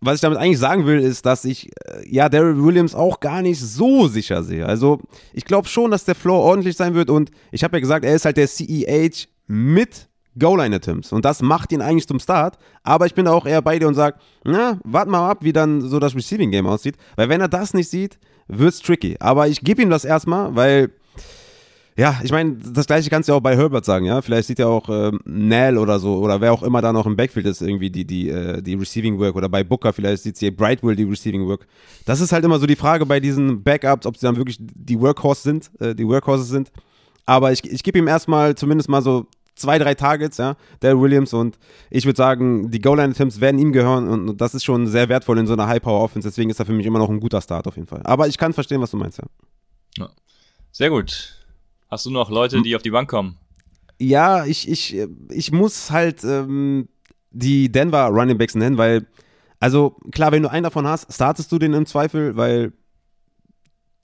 Was ich damit eigentlich sagen will, ist, dass ich äh, ja Daryl Williams auch gar nicht so sicher sehe. Also ich glaube schon, dass der Floor ordentlich sein wird und ich habe ja gesagt, er ist halt der CEH mit Goal-Line-Attempts. Und das macht ihn eigentlich zum Start. Aber ich bin da auch eher bei dir und sage, na, warte mal ab, wie dann so das Receiving-Game aussieht. Weil wenn er das nicht sieht, wird es tricky. Aber ich gebe ihm das erstmal, weil, ja, ich meine, das gleiche kannst du ja auch bei Herbert sagen, ja. Vielleicht sieht er auch ähm, Nell oder so, oder wer auch immer da noch im Backfield ist, irgendwie die, die, äh, die Receiving Work. Oder bei Booker vielleicht sieht sie Brightwill die Receiving Work. Das ist halt immer so die Frage bei diesen Backups, ob sie dann wirklich die Workhorse sind, äh, die Workhorses sind. Aber ich, ich gebe ihm erstmal zumindest mal so zwei, drei Targets, ja, der Williams und ich würde sagen, die Goal-Line-Attempts werden ihm gehören und das ist schon sehr wertvoll in so einer High-Power-Offense, deswegen ist er für mich immer noch ein guter Start auf jeden Fall. Aber ich kann verstehen, was du meinst, ja.
ja. Sehr gut. Hast du noch Leute, die auf die Bank kommen?
Ja, ich, ich, ich muss halt ähm, die Denver Running Backs nennen, weil, also klar, wenn du einen davon hast, startest du den im Zweifel, weil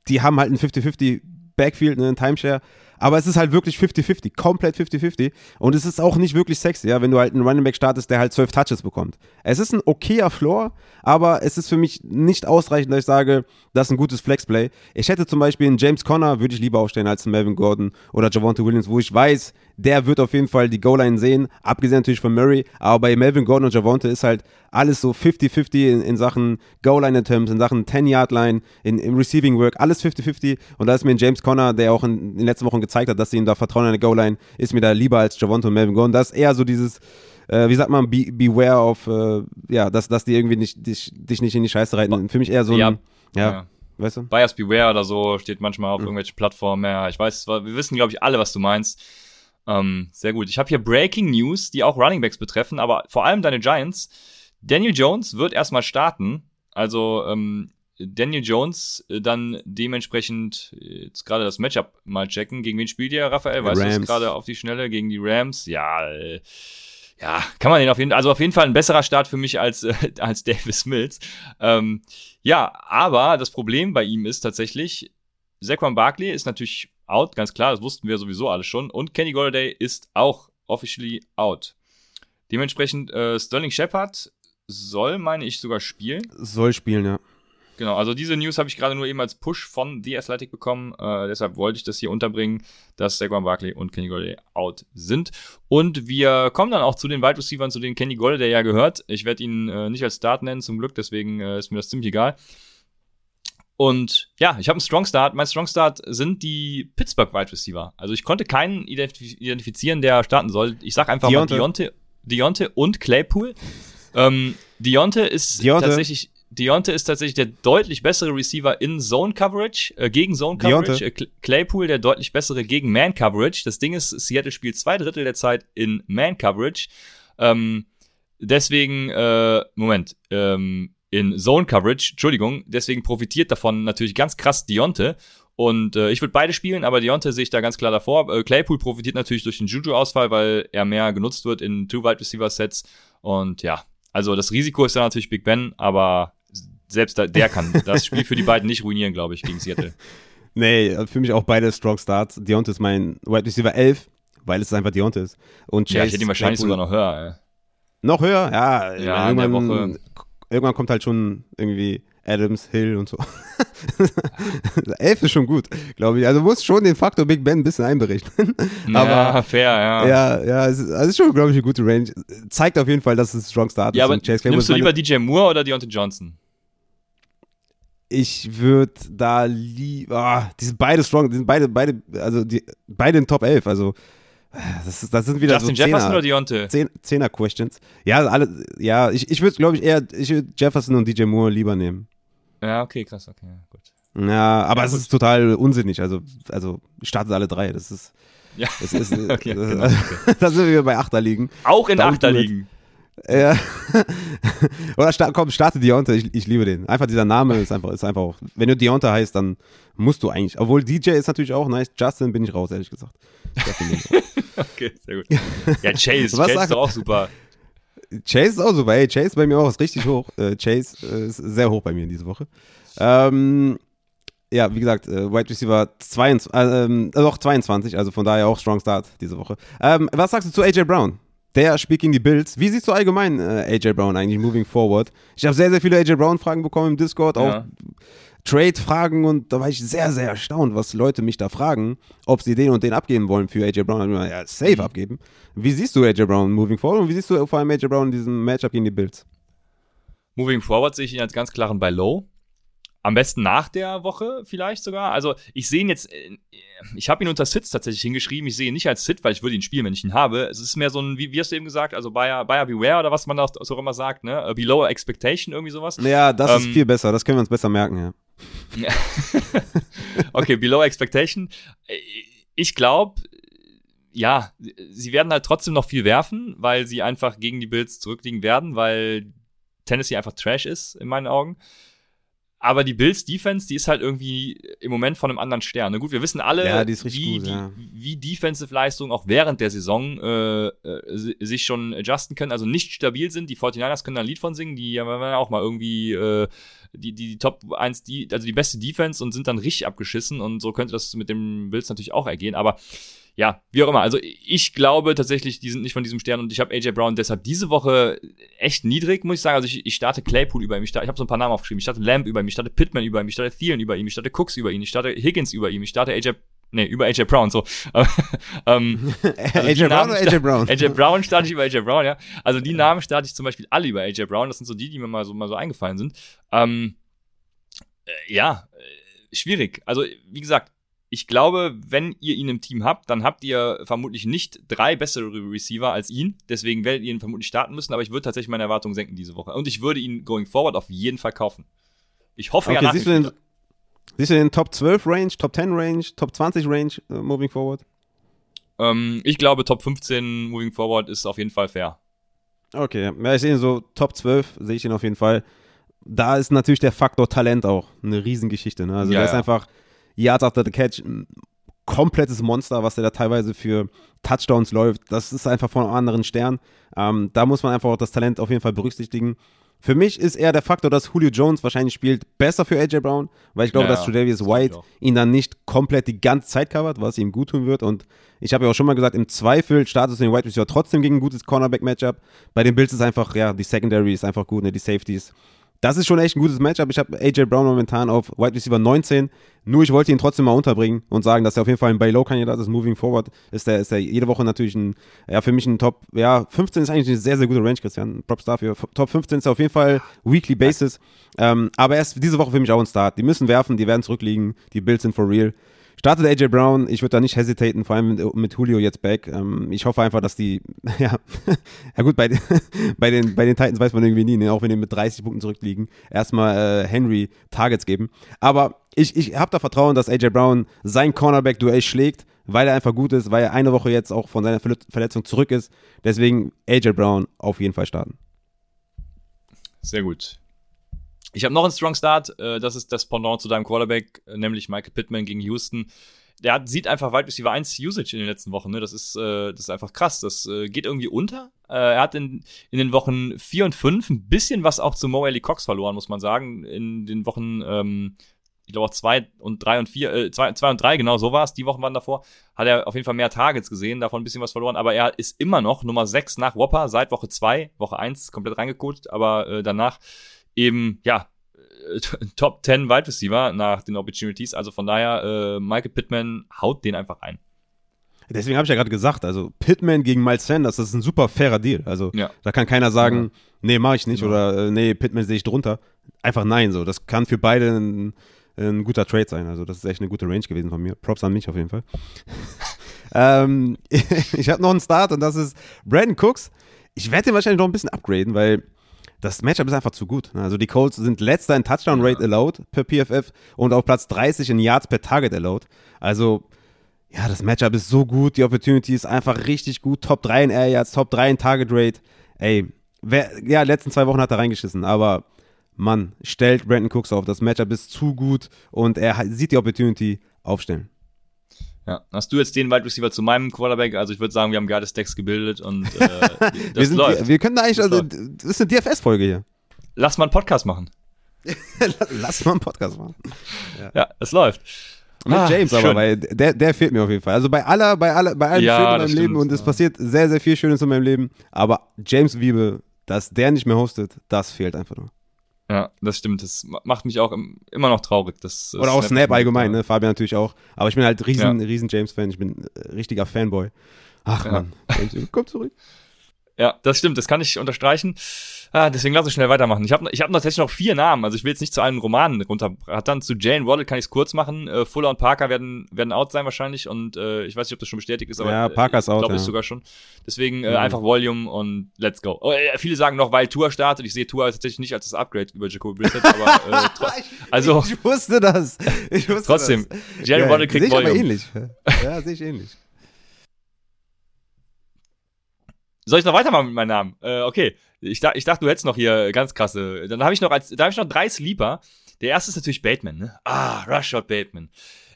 die haben halt ein 50-50 Backfield, ne, ein Timeshare. Aber es ist halt wirklich 50-50, komplett 50-50. Und es ist auch nicht wirklich sexy, ja, wenn du halt einen Running Back startest, der halt 12 Touches bekommt. Es ist ein okayer Floor, aber es ist für mich nicht ausreichend, dass ich sage, das ist ein gutes Flexplay. Ich hätte zum Beispiel einen James Conner, würde ich lieber aufstellen als einen Melvin Gordon oder Javonte Williams, wo ich weiß, der wird auf jeden Fall die Goal-Line sehen, abgesehen natürlich von Murray, aber bei Melvin Gordon und Javonte ist halt alles so 50-50 in, in, Sachen Goal-Line-Attempts, in Sachen 10-Yard-Line, in, im Receiving-Work, alles 50-50 und da ist mir ein James Conner, der auch in, in den letzten Wochen gezeigt hat, dass sie ihm da vertrauen an der Goal-Line, ist mir da lieber als Javonte und Melvin Gordon. Das ist eher so dieses, äh, wie sagt man, be, beware of, äh, ja, dass, dass die irgendwie nicht, dich, dich nicht in die Scheiße reiten. Für mich eher so ein, ja, ja. ja. Weißt du?
Bias Beware oder so steht manchmal auf mhm. irgendwelchen Plattformen. Ja, ich weiß, wir wissen, glaube ich, alle, was du meinst. Ähm, sehr gut. Ich habe hier Breaking News, die auch Runningbacks betreffen, aber vor allem deine Giants. Daniel Jones wird erstmal starten. Also ähm, Daniel Jones äh, dann dementsprechend äh, jetzt gerade das Matchup mal checken. Gegen wen spielt ihr, Raphael? Weißt Rams. du gerade auf die Schnelle? Gegen die Rams? Ja, äh, ja, kann man den auf jeden Fall, also auf jeden Fall ein besserer Start für mich als, äh, als Davis Mills. Ähm, ja, aber das Problem bei ihm ist tatsächlich, Saquon Barkley ist natürlich out, ganz klar, das wussten wir sowieso alle schon. Und Kenny Golladay ist auch officially out. Dementsprechend, äh, Sterling Shepard soll, meine ich, sogar spielen.
Soll spielen, ja.
Genau, also diese News habe ich gerade nur eben als Push von The Athletic bekommen. Äh, deshalb wollte ich das hier unterbringen, dass Saquon Barkley und Kenny Golladay out sind. Und wir kommen dann auch zu den Wide Receivers, zu denen Kenny Golladay ja gehört. Ich werde ihn äh, nicht als Start nennen, zum Glück, deswegen äh, ist mir das ziemlich egal. Und ja, ich habe einen Strong Start. Mein Strong Start sind die Pittsburgh Wide Receiver. Also ich konnte keinen identifizieren, der starten soll. Ich sag einfach Deonte. mal Deonte, Deonte und Claypool. Ähm, Deonte ist Deonte. tatsächlich Deonte ist tatsächlich der deutlich bessere Receiver in Zone Coverage, äh, gegen Zone Coverage. Äh, Claypool der deutlich bessere gegen Man Coverage. Das Ding ist, Seattle spielt zwei Drittel der Zeit in Man Coverage. Ähm, deswegen, äh, Moment, ähm, in Zone Coverage, Entschuldigung, deswegen profitiert davon natürlich ganz krass Deonte. Und äh, ich würde beide spielen, aber Deonte sehe ich da ganz klar davor. Äh, Claypool profitiert natürlich durch den Juju-Ausfall, weil er mehr genutzt wird in Two-Wide Receiver-Sets. Und ja, also das Risiko ist da natürlich Big Ben, aber selbst der kann das Spiel für die beiden nicht ruinieren, glaube ich, gegen Seattle.
nee, für mich auch beide Strong Starts. Deonte ist mein Wide Receiver 11, weil es einfach Deonte ist. Und
Chase ja, ich hätte ihn wahrscheinlich Claypool sogar noch höher. Ey.
Noch höher? Ja, ja irgendwann, irgendwann kommt halt schon irgendwie Adams, Hill und so. Elf ist schon gut, glaube ich. Also muss schon den Faktor Big Ben ein bisschen einberechnen.
Aber, fair, ja.
Ja, ja, es ist, also ist schon, glaube ich, eine gute Range. Zeigt auf jeden Fall, dass es ein Strong Start
ja, ist. Aber Chase nimmst du lieber DJ Moore oder Deontay Johnson?
Ich würde da lieber, ah, die sind beide strong, die sind beide, beide, also die, beide in Top 11, also das, ist, das sind wieder
Justin
so
Jefferson oder Deontay?
Zehner Questions. Ja, alle, ja, ich, ich würde, glaube ich, eher ich Jefferson und DJ Moore lieber nehmen.
Ja, okay, krass, okay, gut.
Ja, aber ja, es gut. ist total unsinnig. Also, also startet alle drei. Das ist. Ja. Das ist, okay, das, genau, okay. da sind wir bei Achterligen.
Auch in Achterligen.
Ja. Oder sta komm, starte Deontay, ich, ich liebe den. Einfach dieser Name ist einfach, ist einfach auch. Wenn du Deontay heißt, dann musst du eigentlich. Obwohl DJ ist natürlich auch nice. Justin bin ich raus, ehrlich gesagt.
okay, sehr gut. Ja, Chase, Was Chase ist auch super.
Chase ist auch super. Ey, Chase bei mir auch ist richtig hoch. Äh, Chase äh, ist sehr hoch bei mir in diese Woche. Ähm, ja, wie gesagt, äh, Wide Receiver 22, äh, ähm, doch 22, also von daher auch Strong Start diese Woche. Ähm, was sagst du zu AJ Brown? Der spielt gegen die Bills. Wie siehst du allgemein äh, AJ Brown eigentlich moving forward? Ich habe sehr, sehr viele AJ Brown-Fragen bekommen im Discord, auch
Ja.
Trade-Fragen und da war ich sehr, sehr erstaunt, was Leute mich da fragen, ob sie den und den abgeben wollen für AJ Brown. Ja, safe abgeben. Wie siehst du AJ Brown moving forward und wie siehst du vor allem AJ Brown in diesem Matchup gegen die Bills?
Moving forward sehe ich ihn als ganz klaren bei Low. Am besten nach der Woche vielleicht sogar. Also ich sehe ihn jetzt, äh, ich habe ihn unter Sits tatsächlich hingeschrieben. Ich sehe ihn nicht als Sit, weil ich würde ihn spielen, wenn ich ihn habe. Es ist mehr so ein, wie, wie hast du eben gesagt, also Buyer, Buyer Beware oder was man auch so immer sagt, ne? Äh, Below Expectation, irgendwie sowas.
Ja, das ist
Ähm,
viel besser. Das können wir uns besser merken, ja.
Okay, Below Expectation. Ich glaube, ja, sie werden halt trotzdem noch viel werfen, weil sie einfach gegen die Bills zurückliegen werden, weil Tennessee einfach Trash ist, in meinen Augen. Aber die Bills Defense, die ist halt irgendwie im Moment von einem anderen Stern. Na gut, wir wissen alle,
Ja,
wie,
gut, ja.
wie Defensive-Leistungen auch während der Saison äh, äh, si- sich schon adjusten können, also nicht stabil sind. Die 49ers können da ein Lied von singen, die ja waren auch mal irgendwie äh, die, die, die Top 1, die, also die beste Defense und sind dann richtig abgeschissen und so könnte das mit dem Bills natürlich auch ergehen. Aber ja, wie auch immer. Also ich glaube tatsächlich, die sind nicht von diesem Stern und ich habe AJ Brown deshalb diese Woche echt niedrig, muss ich sagen. Also ich, ich starte Claypool über ihm, ich, starte, ich habe so ein paar Namen aufgeschrieben. Ich starte Lamb über ihm, ich starte Pittman über ihm, ich starte Thielen über ihm, ich starte Cooks über ihn, ich starte Higgins über ihm, ich starte AJ, nee, über AJ Brown, so. ähm, also
AJ Brown oder AJ Brown?
AJ Brown starte ich über AJ Brown, ja. Also die Namen starte ich zum Beispiel alle über AJ Brown. Das sind so die, die mir mal so, mal so eingefallen sind. Ähm, äh, ja, äh, schwierig. Also, wie gesagt, ich glaube, wenn ihr ihn im Team habt, dann habt ihr vermutlich nicht drei bessere Receiver als ihn. Deswegen werdet ihr ihn vermutlich starten müssen. Aber ich würde tatsächlich meine Erwartungen senken diese Woche. Und ich würde ihn going forward auf jeden Fall kaufen. Ich hoffe ja
Okay,
nach
siehst du, den,
Spiel-
siehst du den Top 12 Range, Top 10 Range, Top 20 Range äh, moving forward?
ähm, Ich glaube, Top 15 moving forward ist auf jeden Fall fair.
Okay, ja, ich sehe ihn so Top 12, sehe ich ihn auf jeden Fall. Da ist natürlich der Faktor Talent auch eine Riesengeschichte. Ne? Also
Ja,
der ist
ja.
einfach Yards after the Catch ein komplettes Monster, was der da teilweise für Touchdowns läuft. Das ist einfach von einem anderen Stern. Ähm, da muss man einfach auch das Talent auf jeden Fall berücksichtigen. Für mich ist eher der Faktor, dass Julio Jones wahrscheinlich spielt besser für AJ Brown, weil ich glaube,
Ja,
dass. Tredavious White ihn dann nicht komplett die ganze Zeit covert, was ihm gut tun wird. Und ich habe ja auch schon mal gesagt, im Zweifel startest du den Wide Receiver trotzdem gegen ein gutes Cornerback-Matchup. Bei den Bills ist einfach, ja, die Secondary ist einfach gut, ne, die Safeties. Das ist schon echt ein gutes Matchup. Ich habe AJ Brown momentan auf Wide Receiver 19. Nur ich wollte ihn trotzdem mal unterbringen und sagen, dass er auf jeden Fall ein Buy-Low-Kandidat ist. Moving forward ist er ist der jede Woche natürlich ein, ja, für mich ein Top, ja, 15 ist eigentlich eine sehr, sehr gute Range, Christian. Props dafür. Top 15 ist er auf jeden Fall Weekly Basis. Ähm, aber er ist diese Woche für mich auch ein Start. Die müssen werfen, die werden zurückliegen. Die Bills sind for real. Startet AJ Brown, ich würde da nicht hesitaten, vor allem mit, Julio jetzt back. Ähm, ich hoffe einfach, dass die, ja, ja gut, bei, den- bei, den, bei den Titans weiß man irgendwie nie, ne? auch wenn die mit 30 Punkten zurückliegen, erstmal äh, Henry Targets geben. Aber ich, ich habe da Vertrauen, dass AJ Brown sein Cornerback-Duell schlägt, weil er einfach gut ist, weil er eine Woche jetzt auch von seiner Verle- Verletzung zurück ist. Deswegen AJ Brown auf jeden Fall starten.
Sehr gut. Ich habe noch einen Strong Start. Äh, das ist das Pendant zu deinem Quarterback, äh, nämlich Michael Pittman gegen Houston. Der hat, sieht einfach Wide Receiver 1 Usage in den letzten Wochen. Ne? Das, ist, äh, das ist einfach krass. Das äh, geht irgendwie unter. Äh, er hat in, in den Wochen 4 und 5 ein bisschen was auch zu Mo Alley Cox verloren, muss man sagen. In den Wochen, ähm, ich glaube auch 2 und 3 und 4, äh, 2, zwei und 3, genau so war es. Die Wochen waren davor. Hat er auf jeden Fall mehr Targets gesehen, davon ein bisschen was verloren. Aber er ist immer noch Nummer 6 nach Whopper seit Woche 2. Woche 1 komplett reingecoacht, aber äh, danach eben, ja, äh, Top 10 Wide Receiver nach den Opportunities. Also von daher, äh, Michael Pittman haut den einfach ein.
Deswegen habe ich ja gerade gesagt, also Pittman gegen Miles Sanders, das ist ein super fairer Deal. Also
Ja.
da kann keiner sagen, nee, mache ich nicht
Genau.
oder äh, nee, Pittman sehe ich drunter. Einfach nein, so. Das kann für beide ein, ein guter Trade sein. Also das ist echt eine gute Range gewesen von mir. Props an mich auf jeden Fall. ähm, ich habe noch einen Start und das ist Brandon Cooks. Ich werde den wahrscheinlich noch ein bisschen upgraden, weil das Matchup ist einfach zu gut. Also die Colts sind letzter in Touchdown Rate allowed per PFF und auf Platz 30 in Yards per Target allowed. Also ja, das Matchup ist so gut, die Opportunity ist einfach richtig gut. Top 3 in Air Yards, Top 3 in Target Rate. Ey, wer, ja, letzten zwei Wochen hat er reingeschissen, aber Mann, stellt Brandon Cooks auf. Das Matchup ist zu gut und er sieht die Opportunity aufstellen.
Ja, hast du jetzt den Wide Receiver zu meinem Quarterback? Also ich würde sagen, wir haben geile Stacks gebildet und äh, das
wir, sind,
läuft.
wir können da eigentlich,
Das
also,
läuft.
das ist eine DFS-Folge hier.
Lass mal einen Podcast machen.
Lass mal einen Podcast machen.
Ja, es läuft.
Mit
Ah,
James aber, weil der, der fehlt mir auf jeden Fall. Also bei aller, bei aller, bei allem
Ja,
Schönen in meinem Leben
stimmt,
und es
ja.
passiert sehr, sehr viel Schönes in meinem Leben, aber James Wiebe, dass der nicht mehr hostet, das fehlt einfach nur.
Ja, das stimmt. Das ma- macht mich auch im, immer noch traurig. Das,
Oder auch Snap
mich
allgemein, ne? Fabian natürlich auch. Aber ich bin halt riesen, riesen James-Fan, ich bin äh, richtiger Fanboy. Ach
Ja.
man, komm zurück.
Ja, das stimmt, das kann ich unterstreichen. Ah, deswegen lass uns schnell weitermachen. Ich habe ich hab tatsächlich noch vier Namen, also ich will jetzt nicht zu allen Romanen runterrattern. Zu Jane Waddle kann ich es kurz machen. Äh, Fuller und Parker werden, werden out sein wahrscheinlich und äh, ich weiß nicht, ob das schon bestätigt ist, aber
Ja,
äh,
Parker ist
ich
out,
glaube,
ja.
ist sogar schon. Deswegen äh,
Mhm.
einfach Volume und let's go. Oh, äh, viele sagen noch, weil Tour startet. Ich sehe Tour tatsächlich nicht als das Upgrade über Jacoby Brissett, aber äh, tro also
Ich wusste das. Ich wusste
trotzdem,
das.
Jane Waddle kriegt
ich aber
Volume.
ähnlich. Ja, sehe ich ähnlich.
Soll ich noch weitermachen mit meinem Namen? Äh, okay. Ich, dach, ich dachte, du hättest noch hier ganz krasse. Dann habe ich noch als, da habe ich noch drei Sleeper. Der erste ist natürlich Bateman, ne? Ah, Rashad Bateman.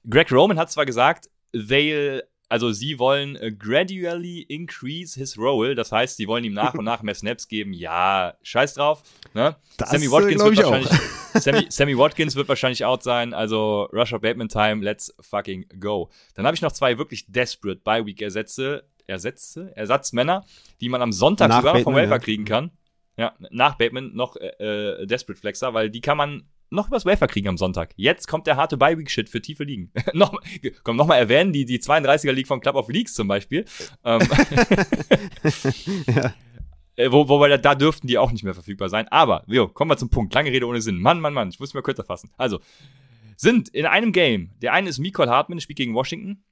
Greg Roman hat zwar gesagt, they'll, also sie wollen äh, gradually increase his role. Das heißt, sie wollen ihm nach und nach mehr Snaps geben. Ja, scheiß drauf. Ne?
Das,
Sammy
äh,
Watkins wird wahrscheinlich, Sammy, Sammy Watkins wird wahrscheinlich out sein. Also Rashad Bateman Time, let's fucking go. Dann habe ich noch zwei wirklich desperate Bye Week Ersätze, Ersätze, Ersatzmänner, die man am Sonntag
Nach
sogar noch vom
Bateman,
Wafer
ja.
kriegen kann. Ja, nach Bateman noch äh, äh, Desperate Flexer, weil die kann man noch übers Wafer kriegen am Sonntag. Jetzt kommt der harte Bye-Week-Shit für tiefe Ligen. noch, komm, noch mal erwähnen, die, die 32er League von Club of Leagues zum Beispiel. Ähm, äh, wo, wobei da, da dürften die auch nicht mehr verfügbar sein. Aber, jo, kommen wir zum Punkt. Lange Rede ohne Sinn. Mann, Mann, Mann, ich muss mich mal kürzer fassen. Also, sind in einem Game, der eine ist Mikael Hartman, spielt gegen Washington.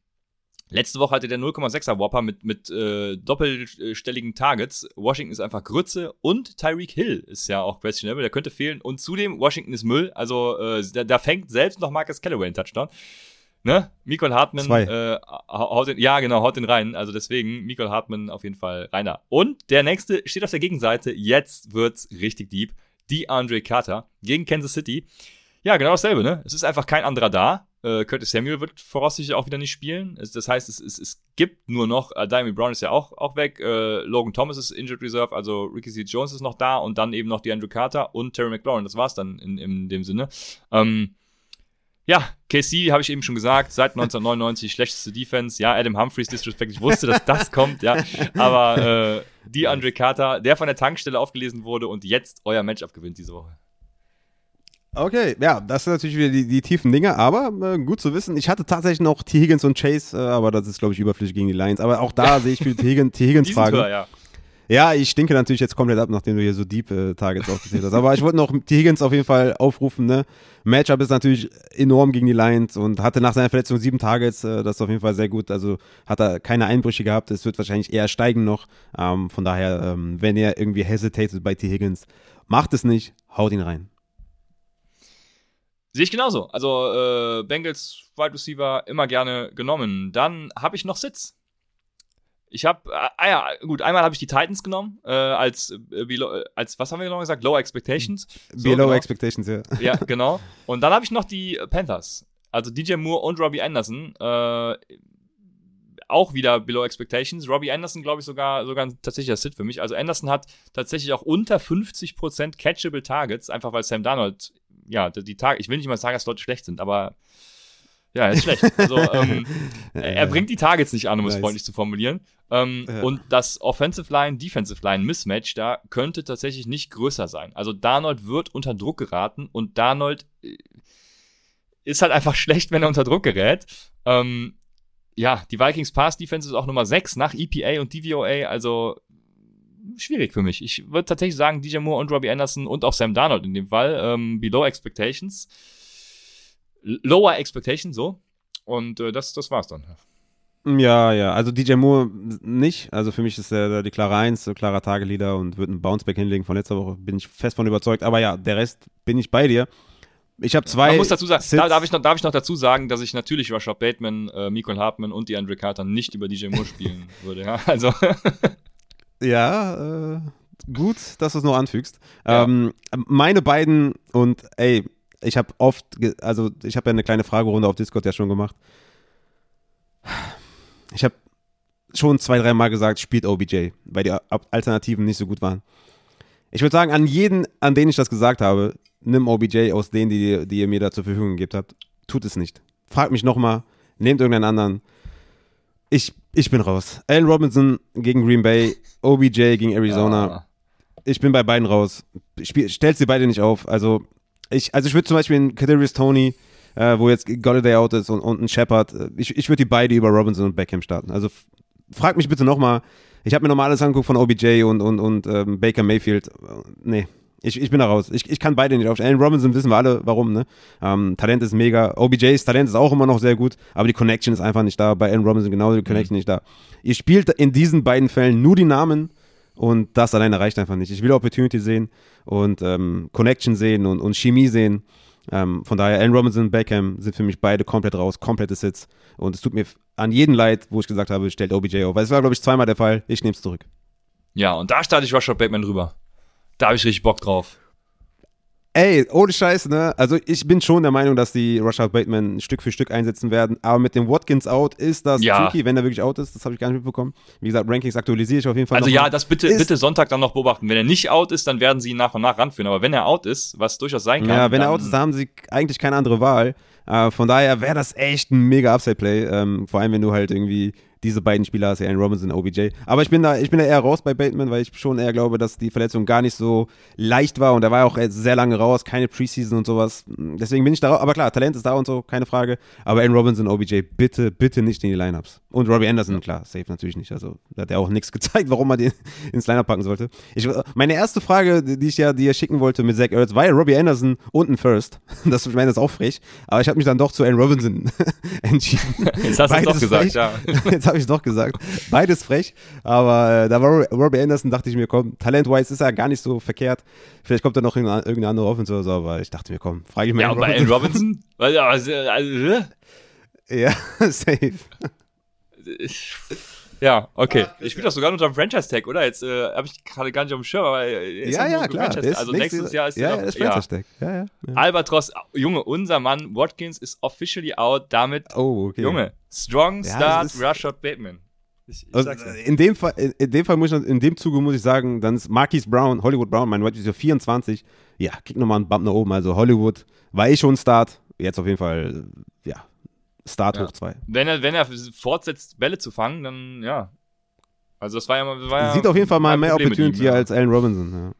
Letzte Woche hatte der 0,6er Whopper mit, mit äh, doppelstelligen Targets. Washington ist einfach Grütze und Tyreek Hill ist ja auch questionable, der könnte fehlen. Und zudem, Washington ist Müll, also äh, da, da fängt selbst noch Marcus Callaway einen Touchdown. Ne? Mikael Hartman
Zwei.
äh, haut den, ja genau, haut den rein. Also deswegen Mikael Hartman auf jeden Fall reiner. Und der nächste steht auf der Gegenseite. Jetzt wird's richtig deep. Die Andre Carter gegen Kansas City. Ja, genau dasselbe, ne? Es ist einfach kein anderer da. Äh, Curtis Samuel wird voraussichtlich auch wieder nicht spielen. Es, das heißt, es, es, es gibt nur noch, äh, Diamond Brown ist ja auch, auch weg, äh, Logan Thomas ist Injured Reserve, also Ricky C. Jones ist noch da und dann eben noch die Andrew Carter und Terry McLaurin. Das war's dann in, in dem Sinne. Ähm, ja, KC habe ich eben schon gesagt, seit 1999 schlechteste Defense. Ja, Adam Humphreys Disrespect. Ich wusste, dass das kommt, ja. Aber äh, die Andre Carter, der von der Tankstelle aufgelesen wurde und jetzt euer Matchup gewinnt diese Woche.
Okay, ja, das sind natürlich wieder die, die tiefen Dinge, aber äh, gut zu wissen. Ich hatte tatsächlich noch T. Higgins und Chase, äh, aber das ist, glaube ich, überflüssig gegen die Lions. Aber auch da sehe ich für T. Higgins, T. Higgins
Die sind
Frage.
höher, ja.
Ja, ich stinke natürlich jetzt komplett ab, nachdem du hier so Deep äh, Targets aufgezählt hast. Aber ich wollte noch T. Higgins auf jeden Fall aufrufen. Ne? Matchup ist natürlich enorm gegen die Lions und hatte nach seiner Verletzung sieben Targets. Äh, das ist auf jeden Fall sehr gut. Also hat er keine Einbrüche gehabt. Es wird wahrscheinlich eher steigen noch. Ähm, von daher, ähm, wenn ihr irgendwie hesitated bei T. Higgins, macht es nicht, haut ihn rein.
Sehe ich genauso. Also äh, Bengals Wide Receiver immer gerne genommen. Dann habe ich noch Sitz. Ich habe, äh, ah ja, gut, einmal habe ich die Titans genommen, äh, als, äh, below, äh, als, was haben wir genau gesagt? Low Expectations. So,
Below
genau.
Expectations, ja.
Ja, genau. Und dann habe ich noch die Panthers. Also DJ Moore und Robbie Anderson. Äh, auch wieder below expectations. Robbie Anderson, glaube ich, sogar, sogar ein tatsächlicher Sit für mich. Also Anderson hat tatsächlich auch unter 50% catchable Targets, einfach weil Sam Darnold, ja, die Tage, ich will nicht mal sagen, dass Leute schlecht sind, aber ja, er ist schlecht. Also ähm, er bringt die Targets nicht an, um es
Nice.
freundlich zu formulieren. Ähm,
Ja.
Und das Offensive Line, Defensive Line Mismatch da könnte tatsächlich nicht größer sein. Also Darnold wird unter Druck geraten und Darnold äh, ist halt einfach schlecht, wenn er unter Druck gerät. Ähm, ja, die Vikings Pass Defense ist auch Nummer 6 nach EPA und DVOA, also schwierig für mich. Ich würde tatsächlich sagen, DJ Moore und Robbie Anderson und auch Sam Darnold in dem Fall, ähm, below expectations. Lower expectations, so. Und äh, das, das war's dann.
Ja, ja, also DJ Moore nicht. Also für mich ist er die klare Eins, so klarer Tageleader und wird einen Bounceback hinlegen von letzter Woche. Bin ich fest von überzeugt. Aber ja, der Rest bin ich bei dir. Ich habe zwei.
Man muss dazu sagen, da, darf, ich noch, darf ich noch dazu sagen, dass ich natürlich Rashad Bateman, äh, Mikael Hartman und die Andre Carter nicht über DJ Moore spielen würde. Ja? Also,
Ja, äh, gut, dass du es noch anfügst.
Ja.
Ähm, meine beiden und ey, ich habe oft, also ich habe ja eine kleine Fragerunde auf Discord ja schon gemacht. Ich habe schon zwei, dreimal gesagt, spielt OBJ, weil die Alternativen nicht so gut waren. Ich würde sagen, an jeden, an den ich das gesagt habe, nimm OBJ aus denen, die, die ihr mir da zur Verfügung gegeben habt. Tut es nicht. Fragt mich nochmal, nehmt irgendeinen anderen. Ich, ich bin raus. Allen Robinson gegen Green Bay, OBJ gegen Arizona. Ja. Ich bin bei beiden raus. Spiel, stellt sie beide nicht auf. Also ich, also ich würde zum Beispiel in Kadarius Tony, äh, wo jetzt Golladay out ist und, und ein Shepard, äh, ich, ich würde die beide über Robinson und Beckham starten. Also frag mich bitte nochmal. Ich habe mir nochmal alles angeguckt von OBJ und, und, und ähm, Baker Mayfield. Nee, ich, ich bin da raus. Ich, ich kann beide nicht aufstellen. Allen Robinson wissen wir alle, warum. Ne? Ähm, Talent ist mega. OBJs Talent ist auch immer noch sehr gut, aber die Connection ist einfach nicht da. Bei Allen Robinson genauso die Connection mhm. nicht da. Ihr spielt in diesen beiden Fällen nur die Namen und das alleine reicht einfach nicht. Ich will Opportunity sehen und ähm, Connection sehen und, und Chemie sehen. Ähm, von daher, Allen Robinson und Beckham sind für mich beide komplett raus, komplette Sits. Und es tut mir an jeden leid, wo ich gesagt habe, stellt OBJ auf. Weil es war, glaube ich, zweimal der Fall. Ich nehme es zurück.
Ja, und da starte ich Rashad Bateman drüber. Da habe ich richtig Bock drauf.
Ey, ohne Scheiß, ne? Also ich bin schon der Meinung, dass die Rashad Bateman Stück für Stück einsetzen werden. Aber mit dem Watkins out ist das ja. tricky, wenn er wirklich out ist. Das habe ich gar nicht mitbekommen. Wie gesagt, Rankings aktualisiere ich auf jeden Fall.
Also ja, das bitte, bitte Sonntag dann noch beobachten. Wenn er nicht out ist, dann werden sie ihn nach und nach ranführen. Aber wenn er out ist, was durchaus sein kann.
Ja, wenn er out ist, dann haben sie eigentlich keine andere Wahl. Uh, von daher wäre das echt ein mega Upside-Play. Ähm, vor allem, wenn du halt irgendwie diese beiden Spieler hast, Aaron Robinson und OBJ. Aber ich bin da, ich bin da eher raus bei Bateman, weil ich schon eher glaube, dass die Verletzung gar nicht so leicht war und er war auch sehr lange raus, keine Preseason und sowas. Deswegen bin ich da raus. Aber klar, Talent ist da und so, keine Frage. Aber Aaron Robinson, OBJ, bitte, bitte nicht in die Lineups. Und Robbie Anderson, klar, safe natürlich nicht. Also, da hat er auch nichts gezeigt, warum man den ins Lineup packen sollte. Ich, meine erste Frage, die ich ja dir schicken wollte mit Zach Ertz, war ja Robbie Anderson und ein First. Das, ich meine, das ist auch frech. Aber ich habe mich dann doch zu Aaron Robinson entschieden.
Jetzt hast du es doch gesagt, ja.
Jetzt habe ich doch gesagt. Beides frech, aber äh, da war Robbie Anderson, dachte ich mir, komm, talent-wise ist er gar nicht so verkehrt. Vielleicht kommt da noch irgendeine andere Offense oder so, aber ich dachte mir, komm, frage ich mich.
Ja, und bei Robinson? Weil, also, also,
ja, safe.
Ja, okay. Ich spiele das sogar unter dem Franchise-Tag, oder? Jetzt äh, habe ich gerade gar nicht auf dem Schirm, aber
ist ja, ja, klar.
Also nächstes Jahr ist
ja, ja, ist Franchise-Tag. Ja. Ja,
ja, Albatros, Junge, unser Mann Watkins ist officially out. Damit,
oh, okay.
Junge, strong start, Rashad Bateman.
Ich, ich also, in, dem Fall, in dem Fall muss ich, in dem Zuge muss ich sagen, dann ist Marquise Brown, Hollywood Brown, mein Receiver 24. Ja, kriegt nochmal einen Bump nach oben. Also Hollywood war eh schon Start. Jetzt auf jeden Fall, ja, Start ja. hoch 2.
Wenn er, wenn er fortsetzt, Bälle zu fangen, dann ja. Also das war ja mal. War
Sieht
ja
auf jeden Fall mal mehr Problem Opportunity ihm, ja. als Allen Robinson.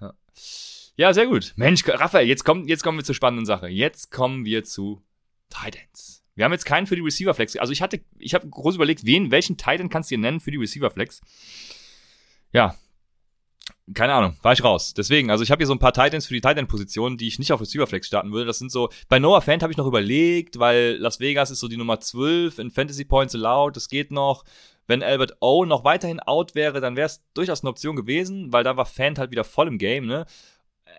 Ja. ja. sehr gut. Mensch, Raphael, jetzt, kommt, jetzt kommen wir zur spannenden Sache. Jetzt kommen wir zu Titans. Wir haben jetzt keinen für die Receiver Flex. Also ich hatte, ich habe groß überlegt, wen, welchen Titan kannst du dir nennen für die Receiver Flex? Ja, keine Ahnung, war ich raus. Deswegen, also ich habe hier so ein paar Titans für die Titan-Position, die ich nicht auf Receiver Flex starten würde. Das sind so, bei Noah Fant habe ich noch überlegt, weil Las Vegas ist so die Nummer 12 in Fantasy Points allowed, das geht noch. Wenn Albert O noch weiterhin out wäre, dann wäre es durchaus eine Option gewesen, weil da war Fant halt wieder voll im Game, ne?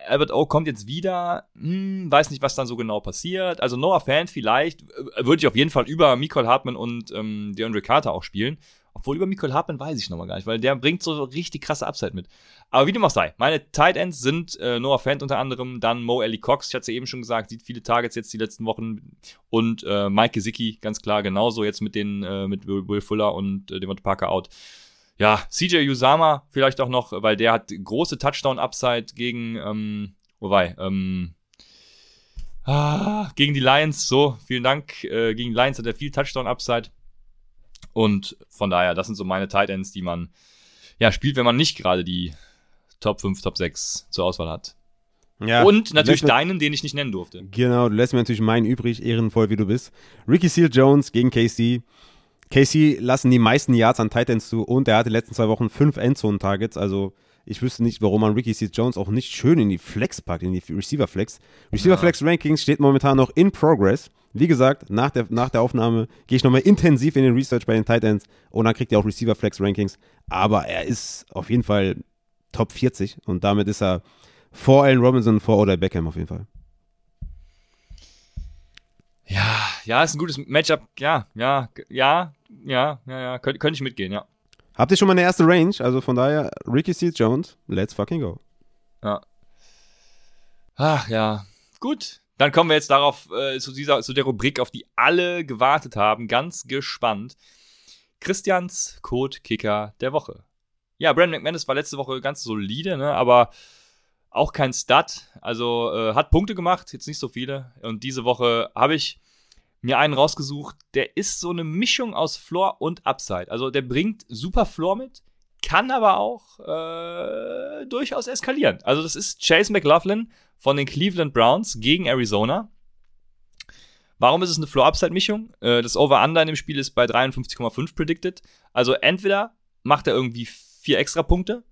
Albert O kommt jetzt wieder, hm, weiß nicht, was dann so genau passiert. Also Noah Fan vielleicht, würde ich auf jeden Fall über Nicole Hartman und ähm, DeAndre Carter auch spielen. Obwohl über Nicole Hartman weiß ich noch mal gar nicht, weil der bringt so richtig krasse Upside mit. Aber wie dem auch sei, meine Tight Ends sind äh, Noah Fant unter anderem, dann Mo Ellie Cox, ich hatte es ja eben schon gesagt, sieht viele Targets jetzt die letzten Wochen und äh, Mike Gesicki, ganz klar, genauso jetzt mit den, äh, mit Will Fuller und äh, Devonta Parker out. Ja, CJ Usama vielleicht auch noch, weil der hat große Touchdown-Upside gegen, ähm, wobei, ähm, ah, gegen die Lions, so, vielen Dank, äh, gegen die Lions hat er viel Touchdown-Upside. Und von daher, das sind so meine Tight Ends, die man ja spielt, wenn man nicht gerade die Top 5, Top 6 zur Auswahl hat. Ja, und natürlich deinen, den ich nicht nennen durfte.
Genau, du lässt mir natürlich meinen übrig, ehrenvoll wie du bist. Ricky Seal Jones gegen KC. KC lassen die meisten Yards an Titans zu und er hatte die letzten zwei Wochen fünf Endzone-Targets. Also ich wüsste nicht, warum man Ricky Seal Jones auch nicht schön in die Flex packt, in die Receiver Flex. Receiver ja. Flex Rankings steht momentan noch in Progress. Wie gesagt, nach der, nach der Aufnahme gehe ich nochmal intensiv in den Research bei den Titans und dann kriegt ihr auch Receiver Flex Rankings. Aber er ist auf jeden Fall Top 40 und damit ist er vor Allen Robinson, vor Odell Beckham auf jeden Fall.
Ja, ja, ist ein gutes Matchup. Ja, ja, ja, ja, ja, ja. Könnte könnt ich mitgehen, ja.
Habt ihr schon mal eine erste Range? Also von daher, Ricky Seals Jones, let's fucking go.
Ja. Ach ja. Gut, Dann kommen wir jetzt darauf, äh, zu dieser, zu der Rubrik, auf die alle gewartet haben. Ganz gespannt. Christians Code-Kicker der Woche. Ja, Brandon McManus war letzte Woche ganz solide, ne, aber auch kein Stud. Also äh, hat Punkte gemacht, jetzt nicht so viele. Und diese Woche habe ich mir einen rausgesucht, der ist so eine Mischung aus Floor und Upside. Also der bringt super Floor mit, kann aber auch äh, durchaus eskalieren. Also das ist Chase McLaughlin von den Cleveland Browns gegen Arizona. Warum ist es eine Floor-Upside-Mischung? Äh, das Over-Under in dem Spiel ist bei 53,5 predicted. Also entweder macht er irgendwie vier extra Punkte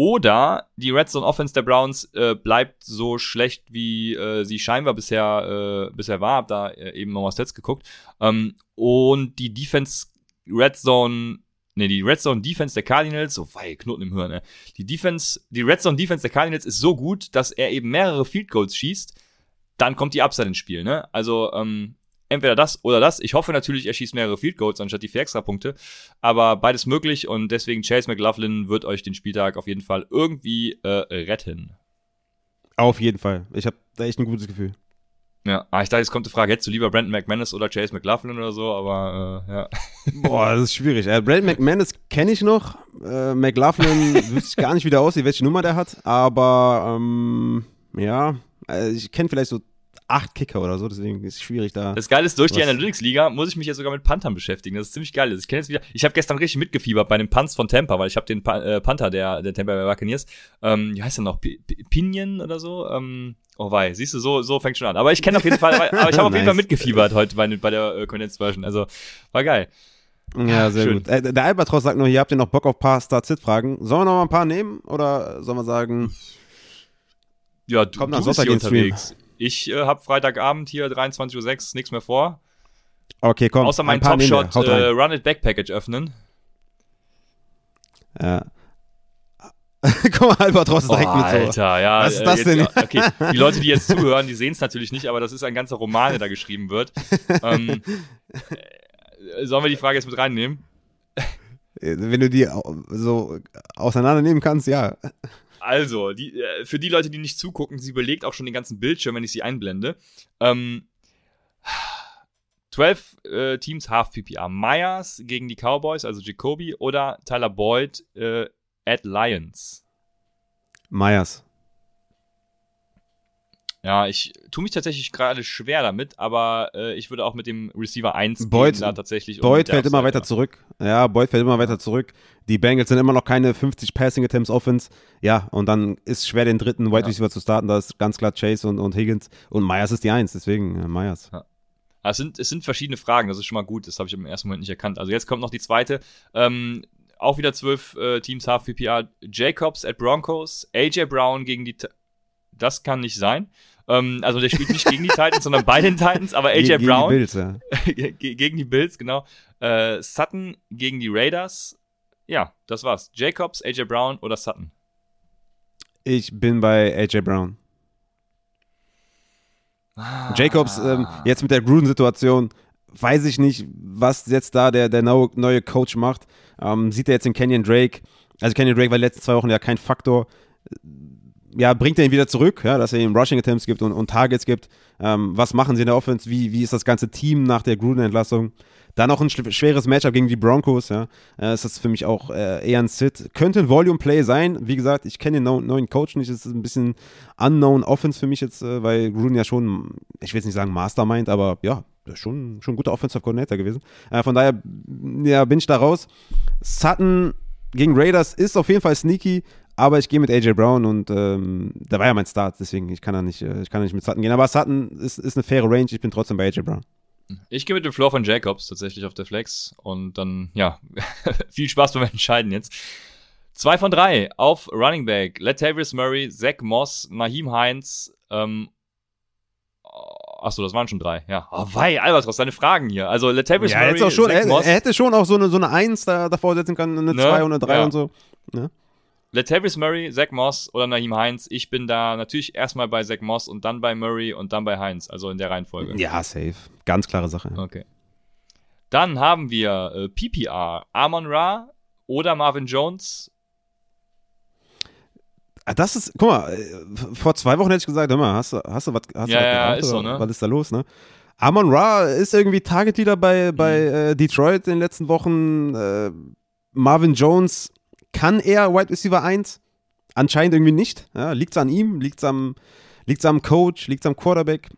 oder die Red Zone Offense der Browns äh, bleibt so schlecht, wie äh, sie scheinbar bisher, äh, bisher war. Hab da äh, eben nochmal Stats geguckt. Ähm, und die Defense Red Zone, ne, die Red Zone Defense der Cardinals, so oh, Knoten im Hirn, ne? Die Defense, die Red Zone Defense der Cardinals ist so gut, dass er eben mehrere Field Goals schießt. Dann kommt die Upside ins Spiel, ne? Also, ähm, entweder das oder das. Ich hoffe natürlich, er schießt mehrere Field Goals anstatt die vier Extra-Punkte. Aber beides möglich und deswegen Chase McLaughlin wird euch den Spieltag auf jeden Fall irgendwie äh, retten.
Auf jeden Fall. Ich habe da echt ein gutes Gefühl.
Ja, ah, ich dachte, jetzt kommt die Frage, hättest du lieber Brandon McManus oder Chase McLaughlin oder so, aber äh, ja.
Boah, das ist schwierig. Äh, Brandon McManus kenne ich noch. Äh, McLaughlin wüsste ich gar nicht, wie der aussieht, welche Nummer der hat. Aber ähm, ja, äh, ich kenne vielleicht so acht Kicker oder so, deswegen ist es schwierig da.
Das Geile ist, durch die Analytics-Liga muss ich mich jetzt sogar mit Panthern beschäftigen. Das ist ziemlich geil. Ich kenne jetzt wieder, ich habe gestern richtig mitgefiebert bei den Punts von Tampa, weil ich habe den pa äh, Panther der, der Tampa Bay Buccaneers, ähm, wie heißt der noch, P Pinion oder so, ähm, Oh wei, siehst du, so, so fängt schon an. Aber ich kenne auf jeden Fall, aber ich habe auf jeden Fall mitgefiebert heute bei, bei der äh, Condensed Version. Also war geil.
Ja, sehr Schön. gut. Äh, der Albatros sagt nur, hier habt ihr noch Bock auf ein paar Start-Sit-Fragen. Sollen wir noch mal ein paar nehmen oder sollen wir sagen,
ja, du, Kommt du bist hier unterwegs. Stream. Ich äh, habe Freitagabend hier 23.06 Uhr nichts mehr vor.
Okay, komm.
Außer mein Top-Shot äh, Run It Back Package öffnen.
Ja. Guck mal, Albatros ist oh, direkt mit so.
Alter, ja.
Was ist das
jetzt,
denn?
Okay, die Leute, die jetzt zuhören, die sehen es natürlich nicht, aber das ist ein ganzer Roman, der da geschrieben wird. ähm, äh, sollen wir die Frage jetzt mit reinnehmen?
Wenn du die so auseinandernehmen kannst, ja.
Also, die, äh, für die Leute, die nicht zugucken, sie belegt auch schon den ganzen Bildschirm, wenn ich sie einblende. Ähm, 12 äh, Teams Half PPR. Myers gegen die Cowboys, also Jacoby, oder Tyler Boyd äh, at Lions.
Myers.
Ja, ich tue mich tatsächlich gerade schwer damit, aber äh, ich würde auch mit dem Receiver 1
Boyd,
da tatsächlich.
Boyd fällt immer weiter zurück. Ja, Boyd fällt immer weiter zurück. Die Bengals sind immer noch keine 50 Passing Attempts Offense. Ja, und dann ist es schwer, den dritten Wide Receiver ja. zu starten. Da ist ganz klar Chase und, und Higgins. Und Myers ist die Eins, deswegen äh, Myers. Ja.
Es sind, es sind verschiedene Fragen, das ist schon mal gut, das habe ich im ersten Moment nicht erkannt. Also jetzt kommt noch die zweite. Ähm, auch wieder zwölf äh, Teams Half PPR. Jacobs at Broncos, AJ Brown gegen die. Das kann nicht sein. Ähm, also der spielt nicht gegen die Titans, sondern bei den Titans, aber AJ gegen Brown.
Die Bills, ja.
gegen die Bills, genau. Äh, Sutton gegen die Raiders. Ja, das war's. Jacobs, AJ Brown oder Sutton?
Ich bin bei AJ Brown. Ah. Jacobs, ähm, jetzt mit der Gruden-Situation, weiß ich nicht, was jetzt da der, der neue Coach macht. Ähm, sieht er jetzt in Kenyon Drake, also Kenyon Drake war die letzten zwei Wochen ja kein Faktor ja, bringt er ihn wieder zurück, ja, dass er ihm Rushing Attempts gibt und, und Targets gibt. Ähm, was machen sie in der Offense? Wie, wie ist das ganze Team nach der Gruden-Entlassung? Dann auch ein schweres Matchup gegen die Broncos, ja. Äh, ist das für mich auch äh, eher ein Sit. Könnte ein Volume-Play sein. Wie gesagt, ich kenne den neuen Coach nicht. Es ist ein bisschen unknown Offense für mich jetzt, äh, weil Gruden ja schon, ich will jetzt nicht sagen Mastermind, aber ja, schon, schon ein guter Offensive Coordinator gewesen. Äh, von daher, ja, bin ich da raus. Sutton gegen Raiders ist auf jeden Fall sneaky. Aber ich gehe mit AJ Brown und ähm, da war ja mein Start, deswegen ich kann da nicht, äh, ich kann da nicht mit Sutton gehen. Aber Sutton ist, ist eine faire Range, ich bin trotzdem bei AJ Brown.
Ich gehe mit dem Floor von Jacobs tatsächlich auf der Flex und dann, ja, viel Spaß beim Entscheiden jetzt. Zwei von drei auf Running Back. Latavius Murray, Zach Moss, Naheem Heinz, ähm, Achso, das waren schon drei, ja. Oh, wei, Albatros, deine Fragen hier. Also, Latavius ja, Murray,
schon, er, er, hätte schon auch so eine, so eine 1 da, davor setzen können, eine 2 ne? und eine 3 ja. und so. Ne?
Latavius Murray, Zach Moss oder Naheem Heinz. Ich bin da natürlich erstmal bei Zach Moss und dann bei Murray und dann bei Heinz, also in der Reihenfolge.
Ja, safe. Ganz klare Sache.
Okay. Dann haben wir äh, PPR, Amon Ra oder Marvin Jones.
Ah, Das ist, guck mal, äh, vor zwei Wochen hätte ich gesagt, hör mal, hast du, hast du was, hast
Ja, ja, ist so, ne?
Was ist da los, ne? Amon Ra ist irgendwie Target Leader bei, bei
Mhm.
äh, Detroit in den letzten Wochen. Äh, Marvin Jones kann er Wide Receiver 1? Anscheinend irgendwie nicht. Ja, liegt's an ihm? Liegt's am, liegt's am Coach? Liegt's am Quarterback?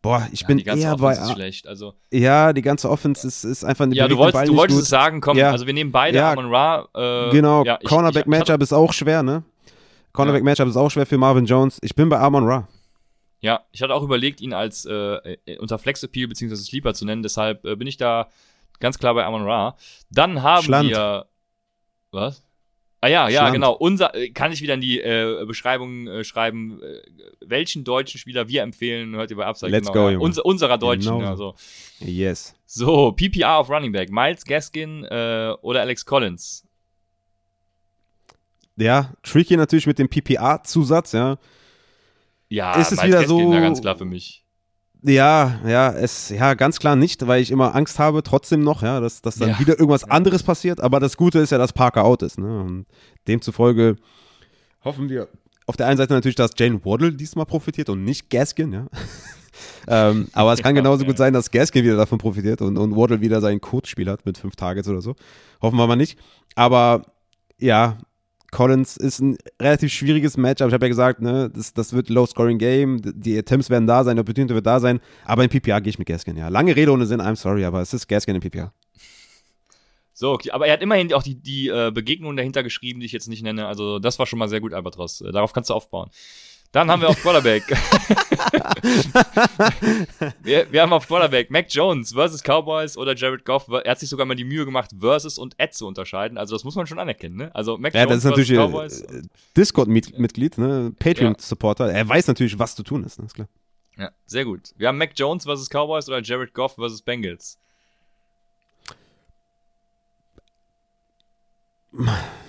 Boah, ich
Ja,
bin
die ganze
eher bei.
Offense ist schlecht. Also,
Ja, die ganze Offense ist, ist einfach eine
ja, du wolltest, du wolltest es sagen, komm,
Ja.
also wir nehmen beide
Ja.
Amon Ra. Äh,
Genau,
ja,
Cornerback-Matchup ist auch schwer, ne? Cornerback-Matchup ist auch schwer für Marvin Jones. Ich bin bei Amon Ra.
Ja, ich hatte auch überlegt, ihn als äh, äh, unter Flex Appeal bzw. Sleeper zu nennen, deshalb äh, bin ich da ganz klar bei Amon Ra. Dann haben
Schland.
wir. Was? Ah ja, ja,
Schland.
genau. Unser äh, kann ich wieder in die äh, Beschreibung äh, schreiben, äh, welchen deutschen Spieler wir empfehlen, hört ihr bei Upside
Let's
genau.
go,
ja. Unser, unserer Deutschen,
Genau
ja,
so.
so.
Yes.
So, PPR auf Running Back, Miles Gaskin äh, oder Alex Collins.
Ja, tricky natürlich mit dem PPA-Zusatz, ja.
Ja,
Ist es
Miles
wieder
Gaskin,
so-
ja, ganz klar für mich.
Ja, ja, es, ja, ganz klar nicht, weil ich immer Angst habe, trotzdem noch, ja, dass, dass dann
Ja.
wieder irgendwas anderes passiert. Aber das Gute ist ja, dass Parker out ist, ne? Und demzufolge hoffen wir auf der einen Seite natürlich, dass Jane Waddle diesmal profitiert und nicht Gaskin, ja. ähm, aber es kann genauso gut sein, dass Gaskin wieder davon profitiert und, und Waddle wieder seinen Coach-Spiel hat mit fünf Targets oder so. Hoffen wir mal nicht. Aber ja, Collins ist ein relativ schwieriges Matchup. Ich habe ja gesagt, ne, das, das wird Low-Scoring-Game. Die Attempts werden da sein, die Opportunity wird da sein. Aber in PPA gehe ich mit Gaskin, ja. Lange Rede ohne Sinn, I'm sorry, aber es ist Gaskin in PPA.
So, okay, aber er hat immerhin auch die, die äh, Begegnungen dahinter geschrieben, die ich jetzt nicht nenne. Also das war schon mal sehr gut, Albatros. Äh, darauf kannst du aufbauen. Dann haben wir auf Quarterback. wir, wir haben auf Quarterback Mac Jones versus Cowboys oder Jared Goff. Er hat sich sogar mal die Mühe gemacht, versus und Ed zu unterscheiden. Also das muss man schon anerkennen, ne? Also Mac
Ja,
Jones
das ist natürlich äh, Discord-Mitglied, ne? Patreon-Supporter. Er weiß natürlich, was zu tun ist, ne? ist klar.
Ja, sehr gut. Wir haben Mac Jones versus Cowboys oder Jared Goff versus Bengals.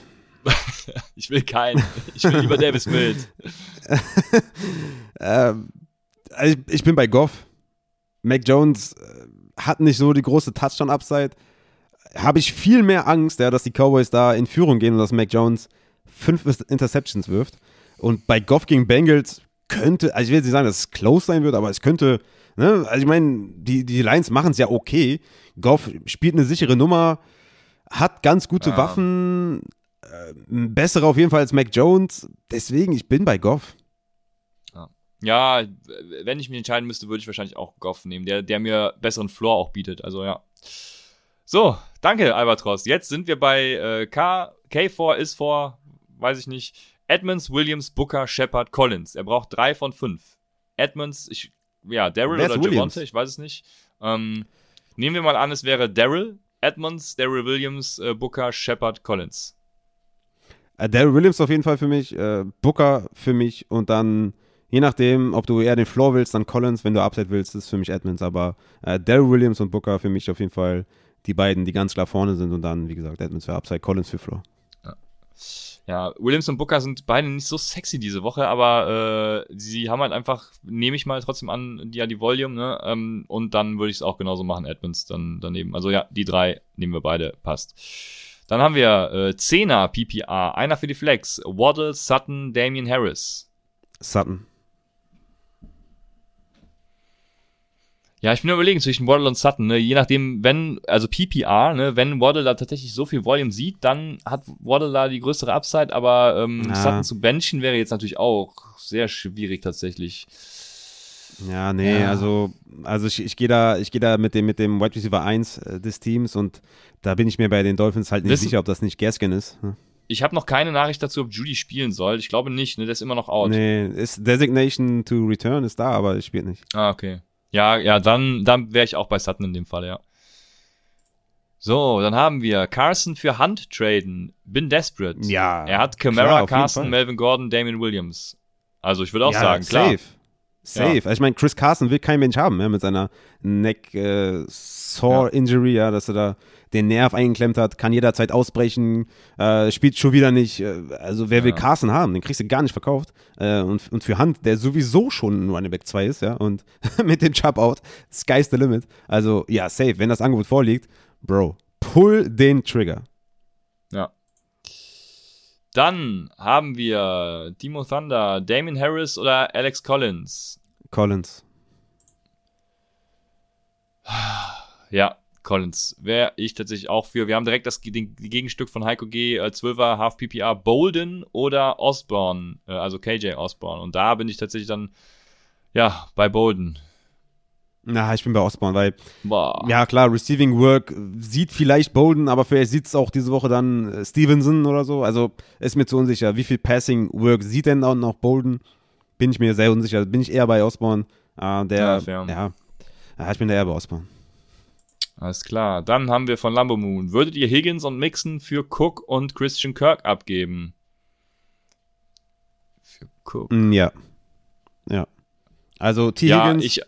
ich will keinen. Ich will lieber Davis Mills.
Ähm, also ich, ich bin bei Goff. Mac Jones äh, hat nicht so die große Touchdown-Upside. Habe ich viel mehr Angst, ja, dass die Cowboys da in Führung gehen und dass Mac Jones fünf Interceptions wirft. Und bei Goff gegen Bengals könnte, also ich will jetzt nicht sagen, dass es close sein wird, aber es könnte, ne, also ich meine, die, die Lions machen es ja okay. Goff spielt eine sichere Nummer, hat ganz gute
Ja.
Waffen, äh, bessere auf jeden Fall als Mac Jones. Deswegen, ich bin bei Goff.
Ja, wenn ich mich entscheiden müsste, würde ich wahrscheinlich auch Goff nehmen, der, der mir besseren Floor auch bietet. Also ja. So, danke, Albatros. Jetzt sind wir bei äh, K. K4 ist vor, weiß ich nicht. Edmonds, Williams, Booker, Shepard, Collins. Er braucht drei von fünf. Edmonds, ich, ja, Daryl oder
Williams?
Javonte, ich weiß es nicht. Ähm, nehmen wir mal an, es wäre Daryl, Edmonds, Daryl Williams, äh, Booker, Shepard, Collins.
Äh, Daryl Williams auf jeden Fall für mich, äh, Booker für mich und dann, je nachdem, ob du eher den Floor willst, dann Collins, wenn du Upside willst, ist für mich Edmonds, aber äh, Daryl Williams und Booker für mich auf jeden Fall die beiden, die ganz klar vorne sind und dann, wie gesagt, Edmonds für Upside, Collins für Floor.
Ja, Williams und Booker sind beide nicht so sexy diese Woche, aber äh, sie haben halt einfach, nehme ich mal trotzdem an, die, ja, die Volume, ne? Ähm, und dann würde ich es auch genauso machen, Edmonds dann daneben. Also ja, die drei nehmen wir beide, passt. Dann haben wir äh, 10er PPA, einer für die Flex, Waddle, Sutton, Damian Harris.
Sutton.
Ja, ich bin überlegen zwischen Waddle und Sutton, ne? Je nachdem, wenn, also PPR, ne, wenn Waddle da tatsächlich so viel Volume sieht, dann hat Waddle da die größere Upside, aber ähm,
Ja.
Sutton zu benchen wäre jetzt natürlich auch sehr schwierig tatsächlich.
Ja, nee,
Ja.
also, also ich, ich gehe da, ich gehe da mit dem, mit dem Wide Receiver 1 äh, des Teams und da bin ich mir bei den Dolphins halt nicht
Wissen-
sicher, ob das nicht Gaskin ist. Hm.
Ich habe noch keine Nachricht dazu, ob Judy spielen soll. Ich glaube nicht, ne, der ist immer noch out.
Nee, ist Designation to Return ist da, aber spielt nicht.
Ah, okay. Ja, ja, dann, dann wäre ich auch bei Sutton in dem Fall, ja. So, dann haben wir Carson für Hand traden. Bin desperate.
Ja,
Er hat Camara, Carson. Melvin Gordon, Damian Williams. Also ich würde auch
ja,
sagen, klar.
Safe. Safe. Also ich meine, Chris Carson will kein Mensch haben, ja, mit seiner Neck äh, Sore Injury, ja, dass er da den Nerv eingeklemmt hat, kann jederzeit ausbrechen, äh, spielt schon wieder nicht. Äh, also wer will
Ja.
Carson haben? Den kriegst du gar nicht verkauft. Äh, und, und für Hand, der sowieso schon ein Running Back 2 ist, ja, und mit dem Chub out, sky's the limit. Also ja, safe. Wenn das Angebot vorliegt, Bro, pull den Trigger.
Ja. Dann haben wir Timo Thunder, Damien Harris oder Alex Collins.
Collins.
Ja, Collins. Wäre ich tatsächlich auch für. Wir haben direkt das die Gegenstück von Heiko G, äh, 12er Half PPR, Bolden oder Osborne, äh, also KJ Osborne. Und da bin ich tatsächlich dann, ja, bei Bolden.
Na, ich bin bei Osborne, weil,
Boah.
ja klar, Receiving Work sieht vielleicht Bolden, aber vielleicht sieht es auch diese Woche dann äh, Stevenson oder so. Also ist mir zu unsicher. Wie viel Passing Work sieht denn auch noch Bolden? Bin ich mir sehr unsicher. Bin ich eher bei Osborne. Äh, der,
Ja,
ja, ja. ich bin eher bei Osborne.
Alles klar. Dann haben wir von Lambo Moon. Würdet ihr Higgins und Mixon für Cook und Christian Kirk abgeben? Für Cook.
Mm, ja. Ja. Also T.
Ja,
Higgins
ich,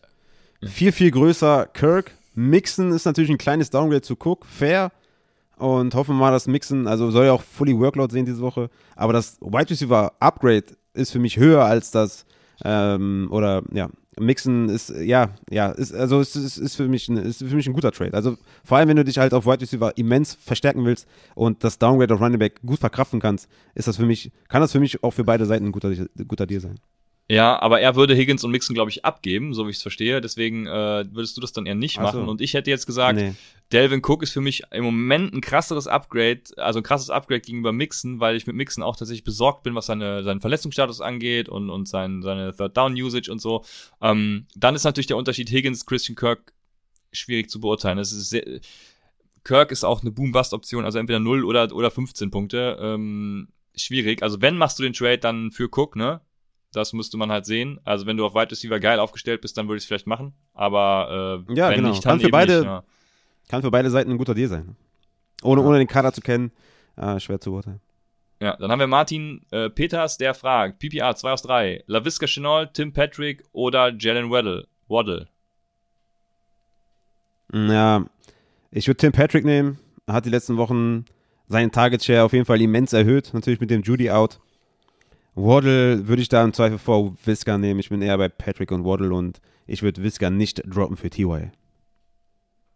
viel, viel größer Kirk. Mixon ist natürlich ein kleines Downgrade zu Cook, fair. Und hoffen wir mal, dass Mixon, also soll ja auch fully Workload sehen diese Woche. Aber das Wide Receiver Upgrade ist für mich höher als das, ähm, oder ja, Mixon ist, ja, ja, ist, also es ist, ist, für mich ein, ist für mich ein guter Trade. Also vor allem, wenn du dich halt auf Wide Receiver immens verstärken willst und das Downgrade auf Running Back gut verkraften kannst, ist das für mich, kann das für mich auch für beide Seiten ein guter, guter Deal sein.
Ja, aber er würde Higgins und Mixon, glaube ich, abgeben, so wie ich es verstehe. Deswegen äh, würdest du das dann eher nicht
Ach so.
machen. Und ich hätte jetzt gesagt,
Nee.
Delvin Cook ist für mich im Moment ein krasseres Upgrade, also ein krasses Upgrade gegenüber Mixon, weil ich mit Mixon auch tatsächlich besorgt bin, was seine, seinen Verletzungsstatus angeht und, und sein, seine Third Down Usage und so. Ähm, dann ist natürlich der Unterschied Higgins, Christian Kirk schwierig zu beurteilen. Das ist sehr, Kirk ist auch eine Boom-Bust-Option, also entweder 0 oder, oder 15 Punkte. Ähm, schwierig. Also wenn machst du den Trade dann für Cook, ne? Das müsste man halt sehen. Also wenn du auf Wide Receiver geil aufgestellt bist, dann würde ich es vielleicht machen. Aber äh,
Ja,
wenn
genau.
nicht, dann
Kann für beide-
nicht, ja.
Kann für beide Seiten ein guter Deal sein. Ohne,
Ja.
ohne den Kader zu kennen, äh, schwer zu beurteilen.
Ja, dann haben wir Martin äh, Peters, der fragt, PPA 2 aus 3, LaVisca Chenault, Tim Patrick oder Jalen Waddle? Waddle.
Ja, ich würde Tim Patrick nehmen. Er hat die letzten Wochen seinen Target Share auf jeden Fall immens erhöht. Natürlich mit dem Judy out. Waddle würde ich da im Zweifel vor Visca nehmen. Ich bin eher bei Patrick und Waddle und ich würde Visca nicht droppen für TY.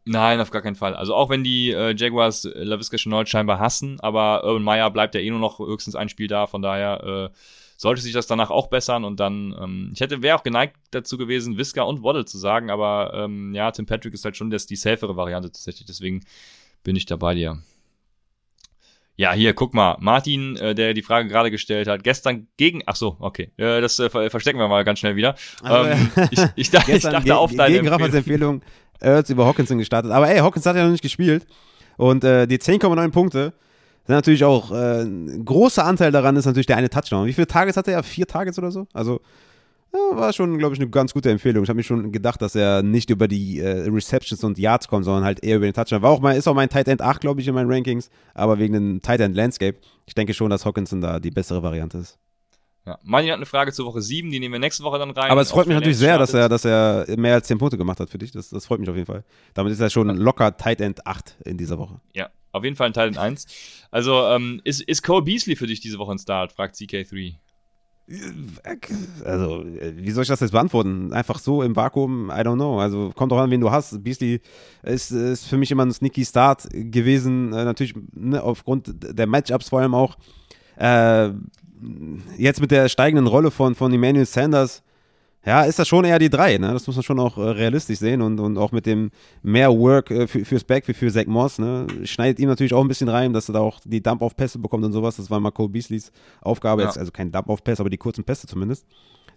Nein, auf gar keinen Fall. Also auch wenn die äh, Jaguars äh, LaVisca Chenault scheinbar hassen, aber Urban Meyer bleibt ja eh nur noch höchstens ein Spiel da, von daher äh, sollte sich das danach auch bessern und dann, ähm, ich hätte, wäre auch geneigt dazu gewesen, Visca und Waddle zu sagen, aber ähm, ja, Tim Patrick ist halt schon das, die safere Variante tatsächlich, deswegen bin ich da bei dir. Ja, hier, guck mal, Martin, äh, der die Frage gerade gestellt hat, gestern gegen, ach so, okay, äh, das äh, ver- verstecken wir mal ganz schnell wieder.
Also,
ähm, ich, ich, dachte, ich dachte
ge
auf deine
gegen Raffas
Empfehlung.
Empfehlung Ertz über Hawkinson gestartet. Aber ey, Hawkins hat ja noch nicht gespielt. Und äh, die 10,9 Punkte sind natürlich auch äh, ein großer Anteil daran ist natürlich der eine Touchdown. Wie viele Targets hatte er? Vier Targets oder so? Also ja, war schon, glaube ich, eine ganz gute Empfehlung. Ich habe mir schon gedacht, dass er nicht über die äh, Receptions und Yards kommt, sondern halt eher über den Touchdown. War auch mal, ist auch mein Tight End 8, glaube ich, in meinen Rankings, aber wegen dem Tight End Landscape. Ich denke schon, dass Hawkinson da die bessere Variante ist.
Ja. Martin hat eine Frage zur Woche 7, die nehmen wir nächste Woche dann rein.
Aber es freut mich natürlich sehr, dass er, dass er mehr als 10 Punkte gemacht hat für dich. Das, das freut mich auf jeden Fall. Damit ist er schon locker Tight End 8 in dieser Woche.
Ja, auf jeden Fall ein Teil in 1. Also, ähm, ist, ist Cole Beasley für dich diese Woche ein Start? fragt CK3.
Also, äh, wie soll ich das jetzt beantworten? Einfach so im Vakuum, I don't know. Also, kommt doch an, wen du hast. Beasley ist, ist für mich immer ein sneaky Start gewesen. Äh, natürlich ne, aufgrund der Matchups vor allem auch. Äh, jetzt mit der steigenden Rolle von, von Emmanuel Sanders, ja, ist das schon eher die drei, ne? Das muss man schon auch äh, realistisch sehen und, und auch mit dem mehr Work äh, für, fürs Back wie für Zach Moss, ne? Schneidet ihm natürlich auch ein bisschen rein, dass er da auch die Dump-Off-Pässe bekommt und sowas. Das war mal Cole Beasleys Aufgabe,
Ja.
jetzt, also kein Dump-Off-Pass, aber die kurzen Pässe zumindest.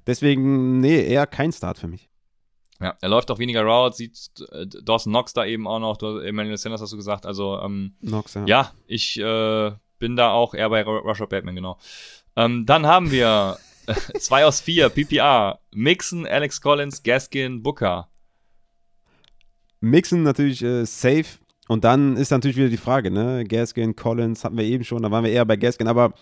Deswegen, nee, eher kein Start für mich.
Ja, er läuft auch weniger Routes, sieht äh, Dawson Knox da eben auch noch, du, Emmanuel Sanders hast du gesagt. Also, ähm,
Nox, ja.
ja, ich äh, bin da auch eher bei Ru- Russia Batman, genau. Ähm, dann haben wir zwei aus vier, PPR, Mixon, Alex Collins, Gaskin, Booker.
Mixen natürlich äh, safe. Und dann ist natürlich wieder die Frage, ne? Gaskin, Collins hatten wir eben schon, da waren wir eher bei Gaskin, aber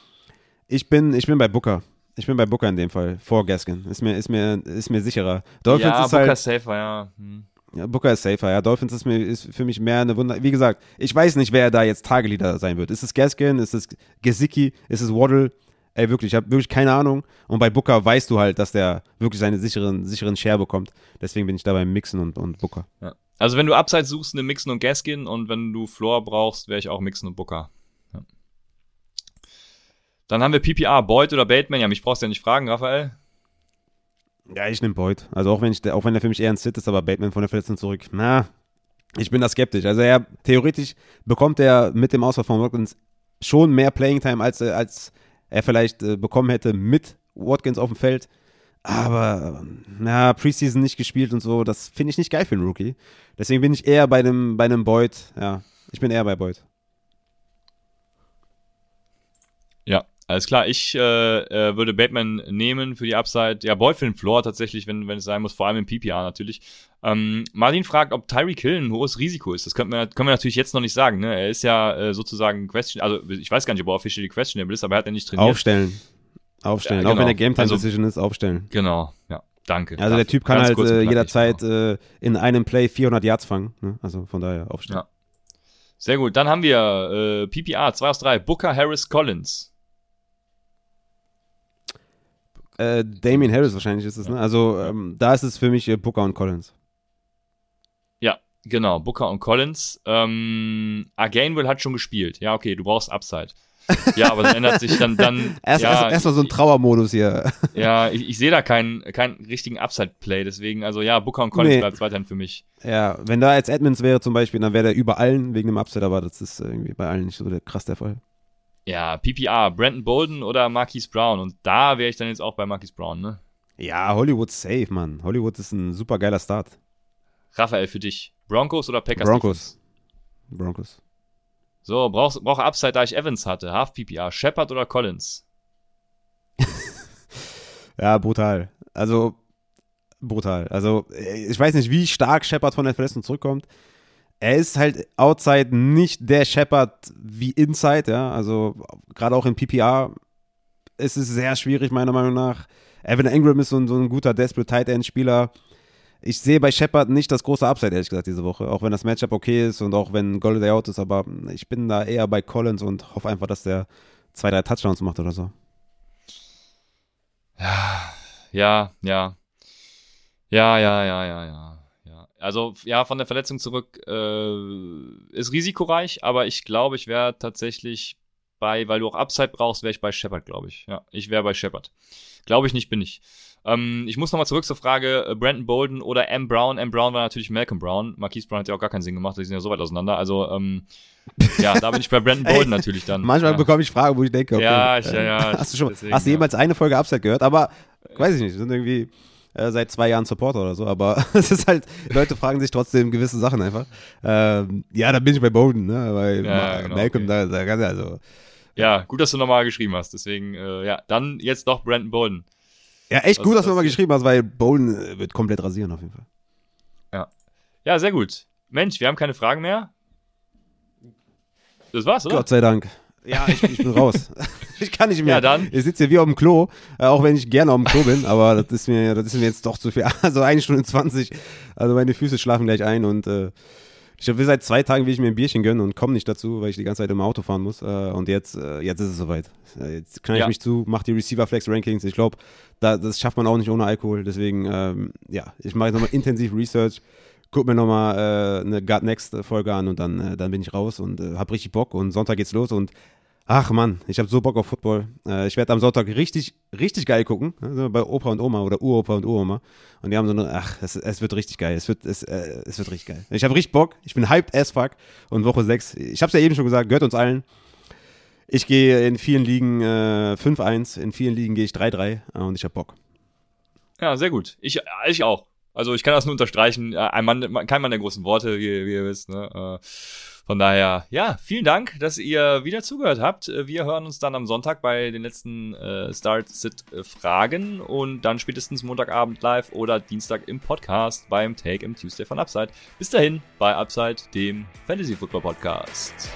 ich bin, ich bin bei Booker. Ich bin bei Booker in dem Fall, vor Gaskin. Ist mir, ist mir, ist mir sicherer. Dolphins
ja,
ist
Booker
halt,
safer, ja. Hm.
ja, Booker ist safer, ja. Dolphins ist, mir, ist für mich mehr eine Wunder. Wie gesagt, ich weiß nicht, wer da jetzt Tageleader sein wird. Ist es Gaskin? Ist es Gesicki? Ist es Waddle? Ey, wirklich, ich habe wirklich keine Ahnung. Und bei Booker weißt du halt, dass der wirklich seine sicheren, sicheren Share bekommt. Deswegen bin ich da beim Mixen und, und Booker.
Ja. Also wenn du Upside suchst, eine Mixon und Gaskin und wenn du Floor brauchst, wäre ich auch Mixon und Booker. Ja. Dann haben wir PPR, Boyd oder Bateman. Ja, mich brauchst du ja nicht fragen, Raphael.
Ja, ich nehme Boyd. Also auch wenn, ich, auch wenn er für mich eher ein Sit ist, aber Bateman von der Verletzung zurück. Na, ich bin da skeptisch. Also er, theoretisch bekommt er mit dem Ausfall von Watkins schon mehr Playing Time, als, als er vielleicht äh, bekommen hätte mit Watkins auf dem Feld. Aber na, Preseason nicht gespielt und so, das finde ich nicht geil für einen Rookie. Deswegen bin ich eher bei einem, bei einem Boyd. Ja, ich bin eher bei Boyd.
Ja, alles klar. Ich äh, äh, würde Bateman nehmen für die Upside. Ja, Boyd für den Floor tatsächlich, wenn, wenn es sein muss, vor allem im PPR natürlich. Ähm, Martin fragt, ob Tyreek Hill ein hohes Risiko ist. Das können wir, können wir natürlich jetzt noch nicht sagen. Ne? Er ist ja äh, sozusagen Question, also ich weiß gar nicht, ob er officially questionable ist, aber er hat ja nicht trainiert.
Aufstellen. Aufstellen. Ja, genau. Auch wenn der Game Time also, Decision ist, aufstellen.
Genau, ja. Danke.
Also der Typ kann halt äh, jederzeit genau. äh, in einem Play 400 Yards fangen. Ne? Also von daher aufstellen. Ja.
Sehr gut. Dann haben wir äh, PPR 2 aus 3. Booker Harris Collins.
Äh, Damien Harris wahrscheinlich ist es, ne? Also ähm, da ist es für mich äh, Booker und Collins.
Ja, genau, Booker und Collins. Ähm, Againwell hat schon gespielt. Ja, okay, du brauchst Upside. Ja, aber dann ändert sich dann. dann
erst,
ja,
erst, erst mal so ein Trauermodus hier.
Ja, ich, ich sehe da keinen, keinen richtigen Upside-Play, deswegen, also ja, Booker und Collins nee. bleibt weiterhin für mich.
Ja, wenn da jetzt Edmonds wäre zum Beispiel, dann wäre der über allen wegen dem Upside, aber das ist irgendwie bei allen nicht so der, krass der Fall.
Ja, PPR, Brandon Bolden oder Marquise Brown. Und da wäre ich dann jetzt auch bei Marquise Brown, ne?
Ja, Hollywood safe, Mann. Hollywood ist ein super geiler Start.
Raphael, für dich. Broncos oder Packers?
Broncos. Broncos.
So, brauchst, brauche Upside, da ich Evans hatte. Half PPR. Shepard oder Collins?
ja, brutal. Also, brutal. Also, ich weiß nicht, wie stark Shepard von der Verletzung zurückkommt er ist halt outside nicht der Shepard wie inside, ja. Also gerade auch im PPR ist es sehr schwierig, meiner Meinung nach. Evan Ingram ist so ein, so ein guter Desperate Tight End Spieler. Ich sehe bei Shepard nicht das große Upside, ehrlich gesagt, diese Woche. Auch wenn das Matchup okay ist und auch wenn Golden out ist, aber ich bin da eher bei Collins und hoffe einfach, dass der zwei, drei Touchdowns macht oder so.
Ja, ja, ja. Ja, ja, ja, ja, ja. Also ja, von der Verletzung zurück äh, ist risikoreich, aber ich glaube, ich wäre tatsächlich bei, weil du auch Upside brauchst, wäre ich bei Shepard, glaube ich. Ja, ich wäre bei Shepard. Glaube ich nicht, bin ich. Ähm, ich muss nochmal zurück zur Frage, äh, Brandon Bolden oder M. Brown. M. Brown war natürlich Malcolm Brown. Marquise Brown hat ja auch gar keinen Sinn gemacht, die sind ja so weit auseinander. Also, ähm, ja, da bin ich bei Brandon Bolden natürlich dann.
Manchmal
ja.
bekomme ich Fragen, wo ich denke, okay,
ja, ich, ja, ja,
hast du schon, deswegen, hast du jemals eine Folge Upside gehört? Aber, weiß ich nicht, sind irgendwie äh, seit zwei Jahren Supporter oder so, aber es ist halt, Leute fragen sich trotzdem gewisse Sachen einfach. Ähm, ja, da bin ich bei Bowden, ne? Weil ja, genau, Malcolm, okay. da, da kann also.
Ja, gut, dass du nochmal geschrieben hast. Deswegen, äh, ja, dann jetzt doch Brandon Bolden.
Ja, echt gut, dass du nochmal geschrieben hast, weil Bolden äh, wird komplett rasieren auf jeden Fall.
Ja. Ja, sehr gut. Mensch, wir haben keine Fragen mehr. Das war's, oder?
Gott sei Dank. Ja, ich, ich bin raus. ich kann nicht mehr.
Ja, dann.
Ich sitze hier wie auf dem Klo, äh, auch wenn ich gerne auf dem Klo bin, aber das ist mir, das ist mir jetzt doch zu viel. Also eine Stunde 20. Also meine Füße schlafen gleich ein und äh, ich will seit zwei Tagen will ich mir ein Bierchen gönnen und komme nicht dazu, weil ich die ganze Zeit im Auto fahren muss. Äh, und jetzt, äh, jetzt ist es soweit. Jetzt knall ich ja. mich zu, mach die Receiver Flex Rankings. Ich glaube, da, das schafft man auch nicht ohne Alkohol. Deswegen, ähm, ja, ich mache jetzt nochmal intensiv Research guck mir nochmal äh, eine God Next Folge an und dann, äh, dann bin ich raus und äh, hab richtig Bock und Sonntag geht's los und Ach Mann, ich habe so Bock auf Football. Äh, ich werde am Sonntag richtig, richtig geil gucken. Also bei Opa und Oma oder Uropa und Uroma. Und die haben so eine, ach, es, es wird richtig geil. Es wird, es, äh, es wird richtig geil. Ich habe richtig Bock. Ich bin hyped as fuck. Und Woche 6, ich habe es ja eben schon gesagt, gehört uns allen. Ich gehe in vielen Ligen äh, 5-1, in vielen Ligen gehe ich 3-3 äh, und ich habe Bock.
Ja, sehr gut. Ich, ich auch. Also ich kann das nur unterstreichen. Äh, ein Mann, kein Mann der großen Worte, wie, wie ihr wisst. Ne? Äh, von daher, ja, vielen Dank, dass ihr wieder zugehört habt. Äh, wir hören uns dann am Sonntag bei den letzten äh, Start-Sit-Fragen und dann spätestens Montagabend live oder Dienstag im Podcast beim Take im Tuesday von Upside. Bis dahin bei Upside, dem Fantasy Football Podcast.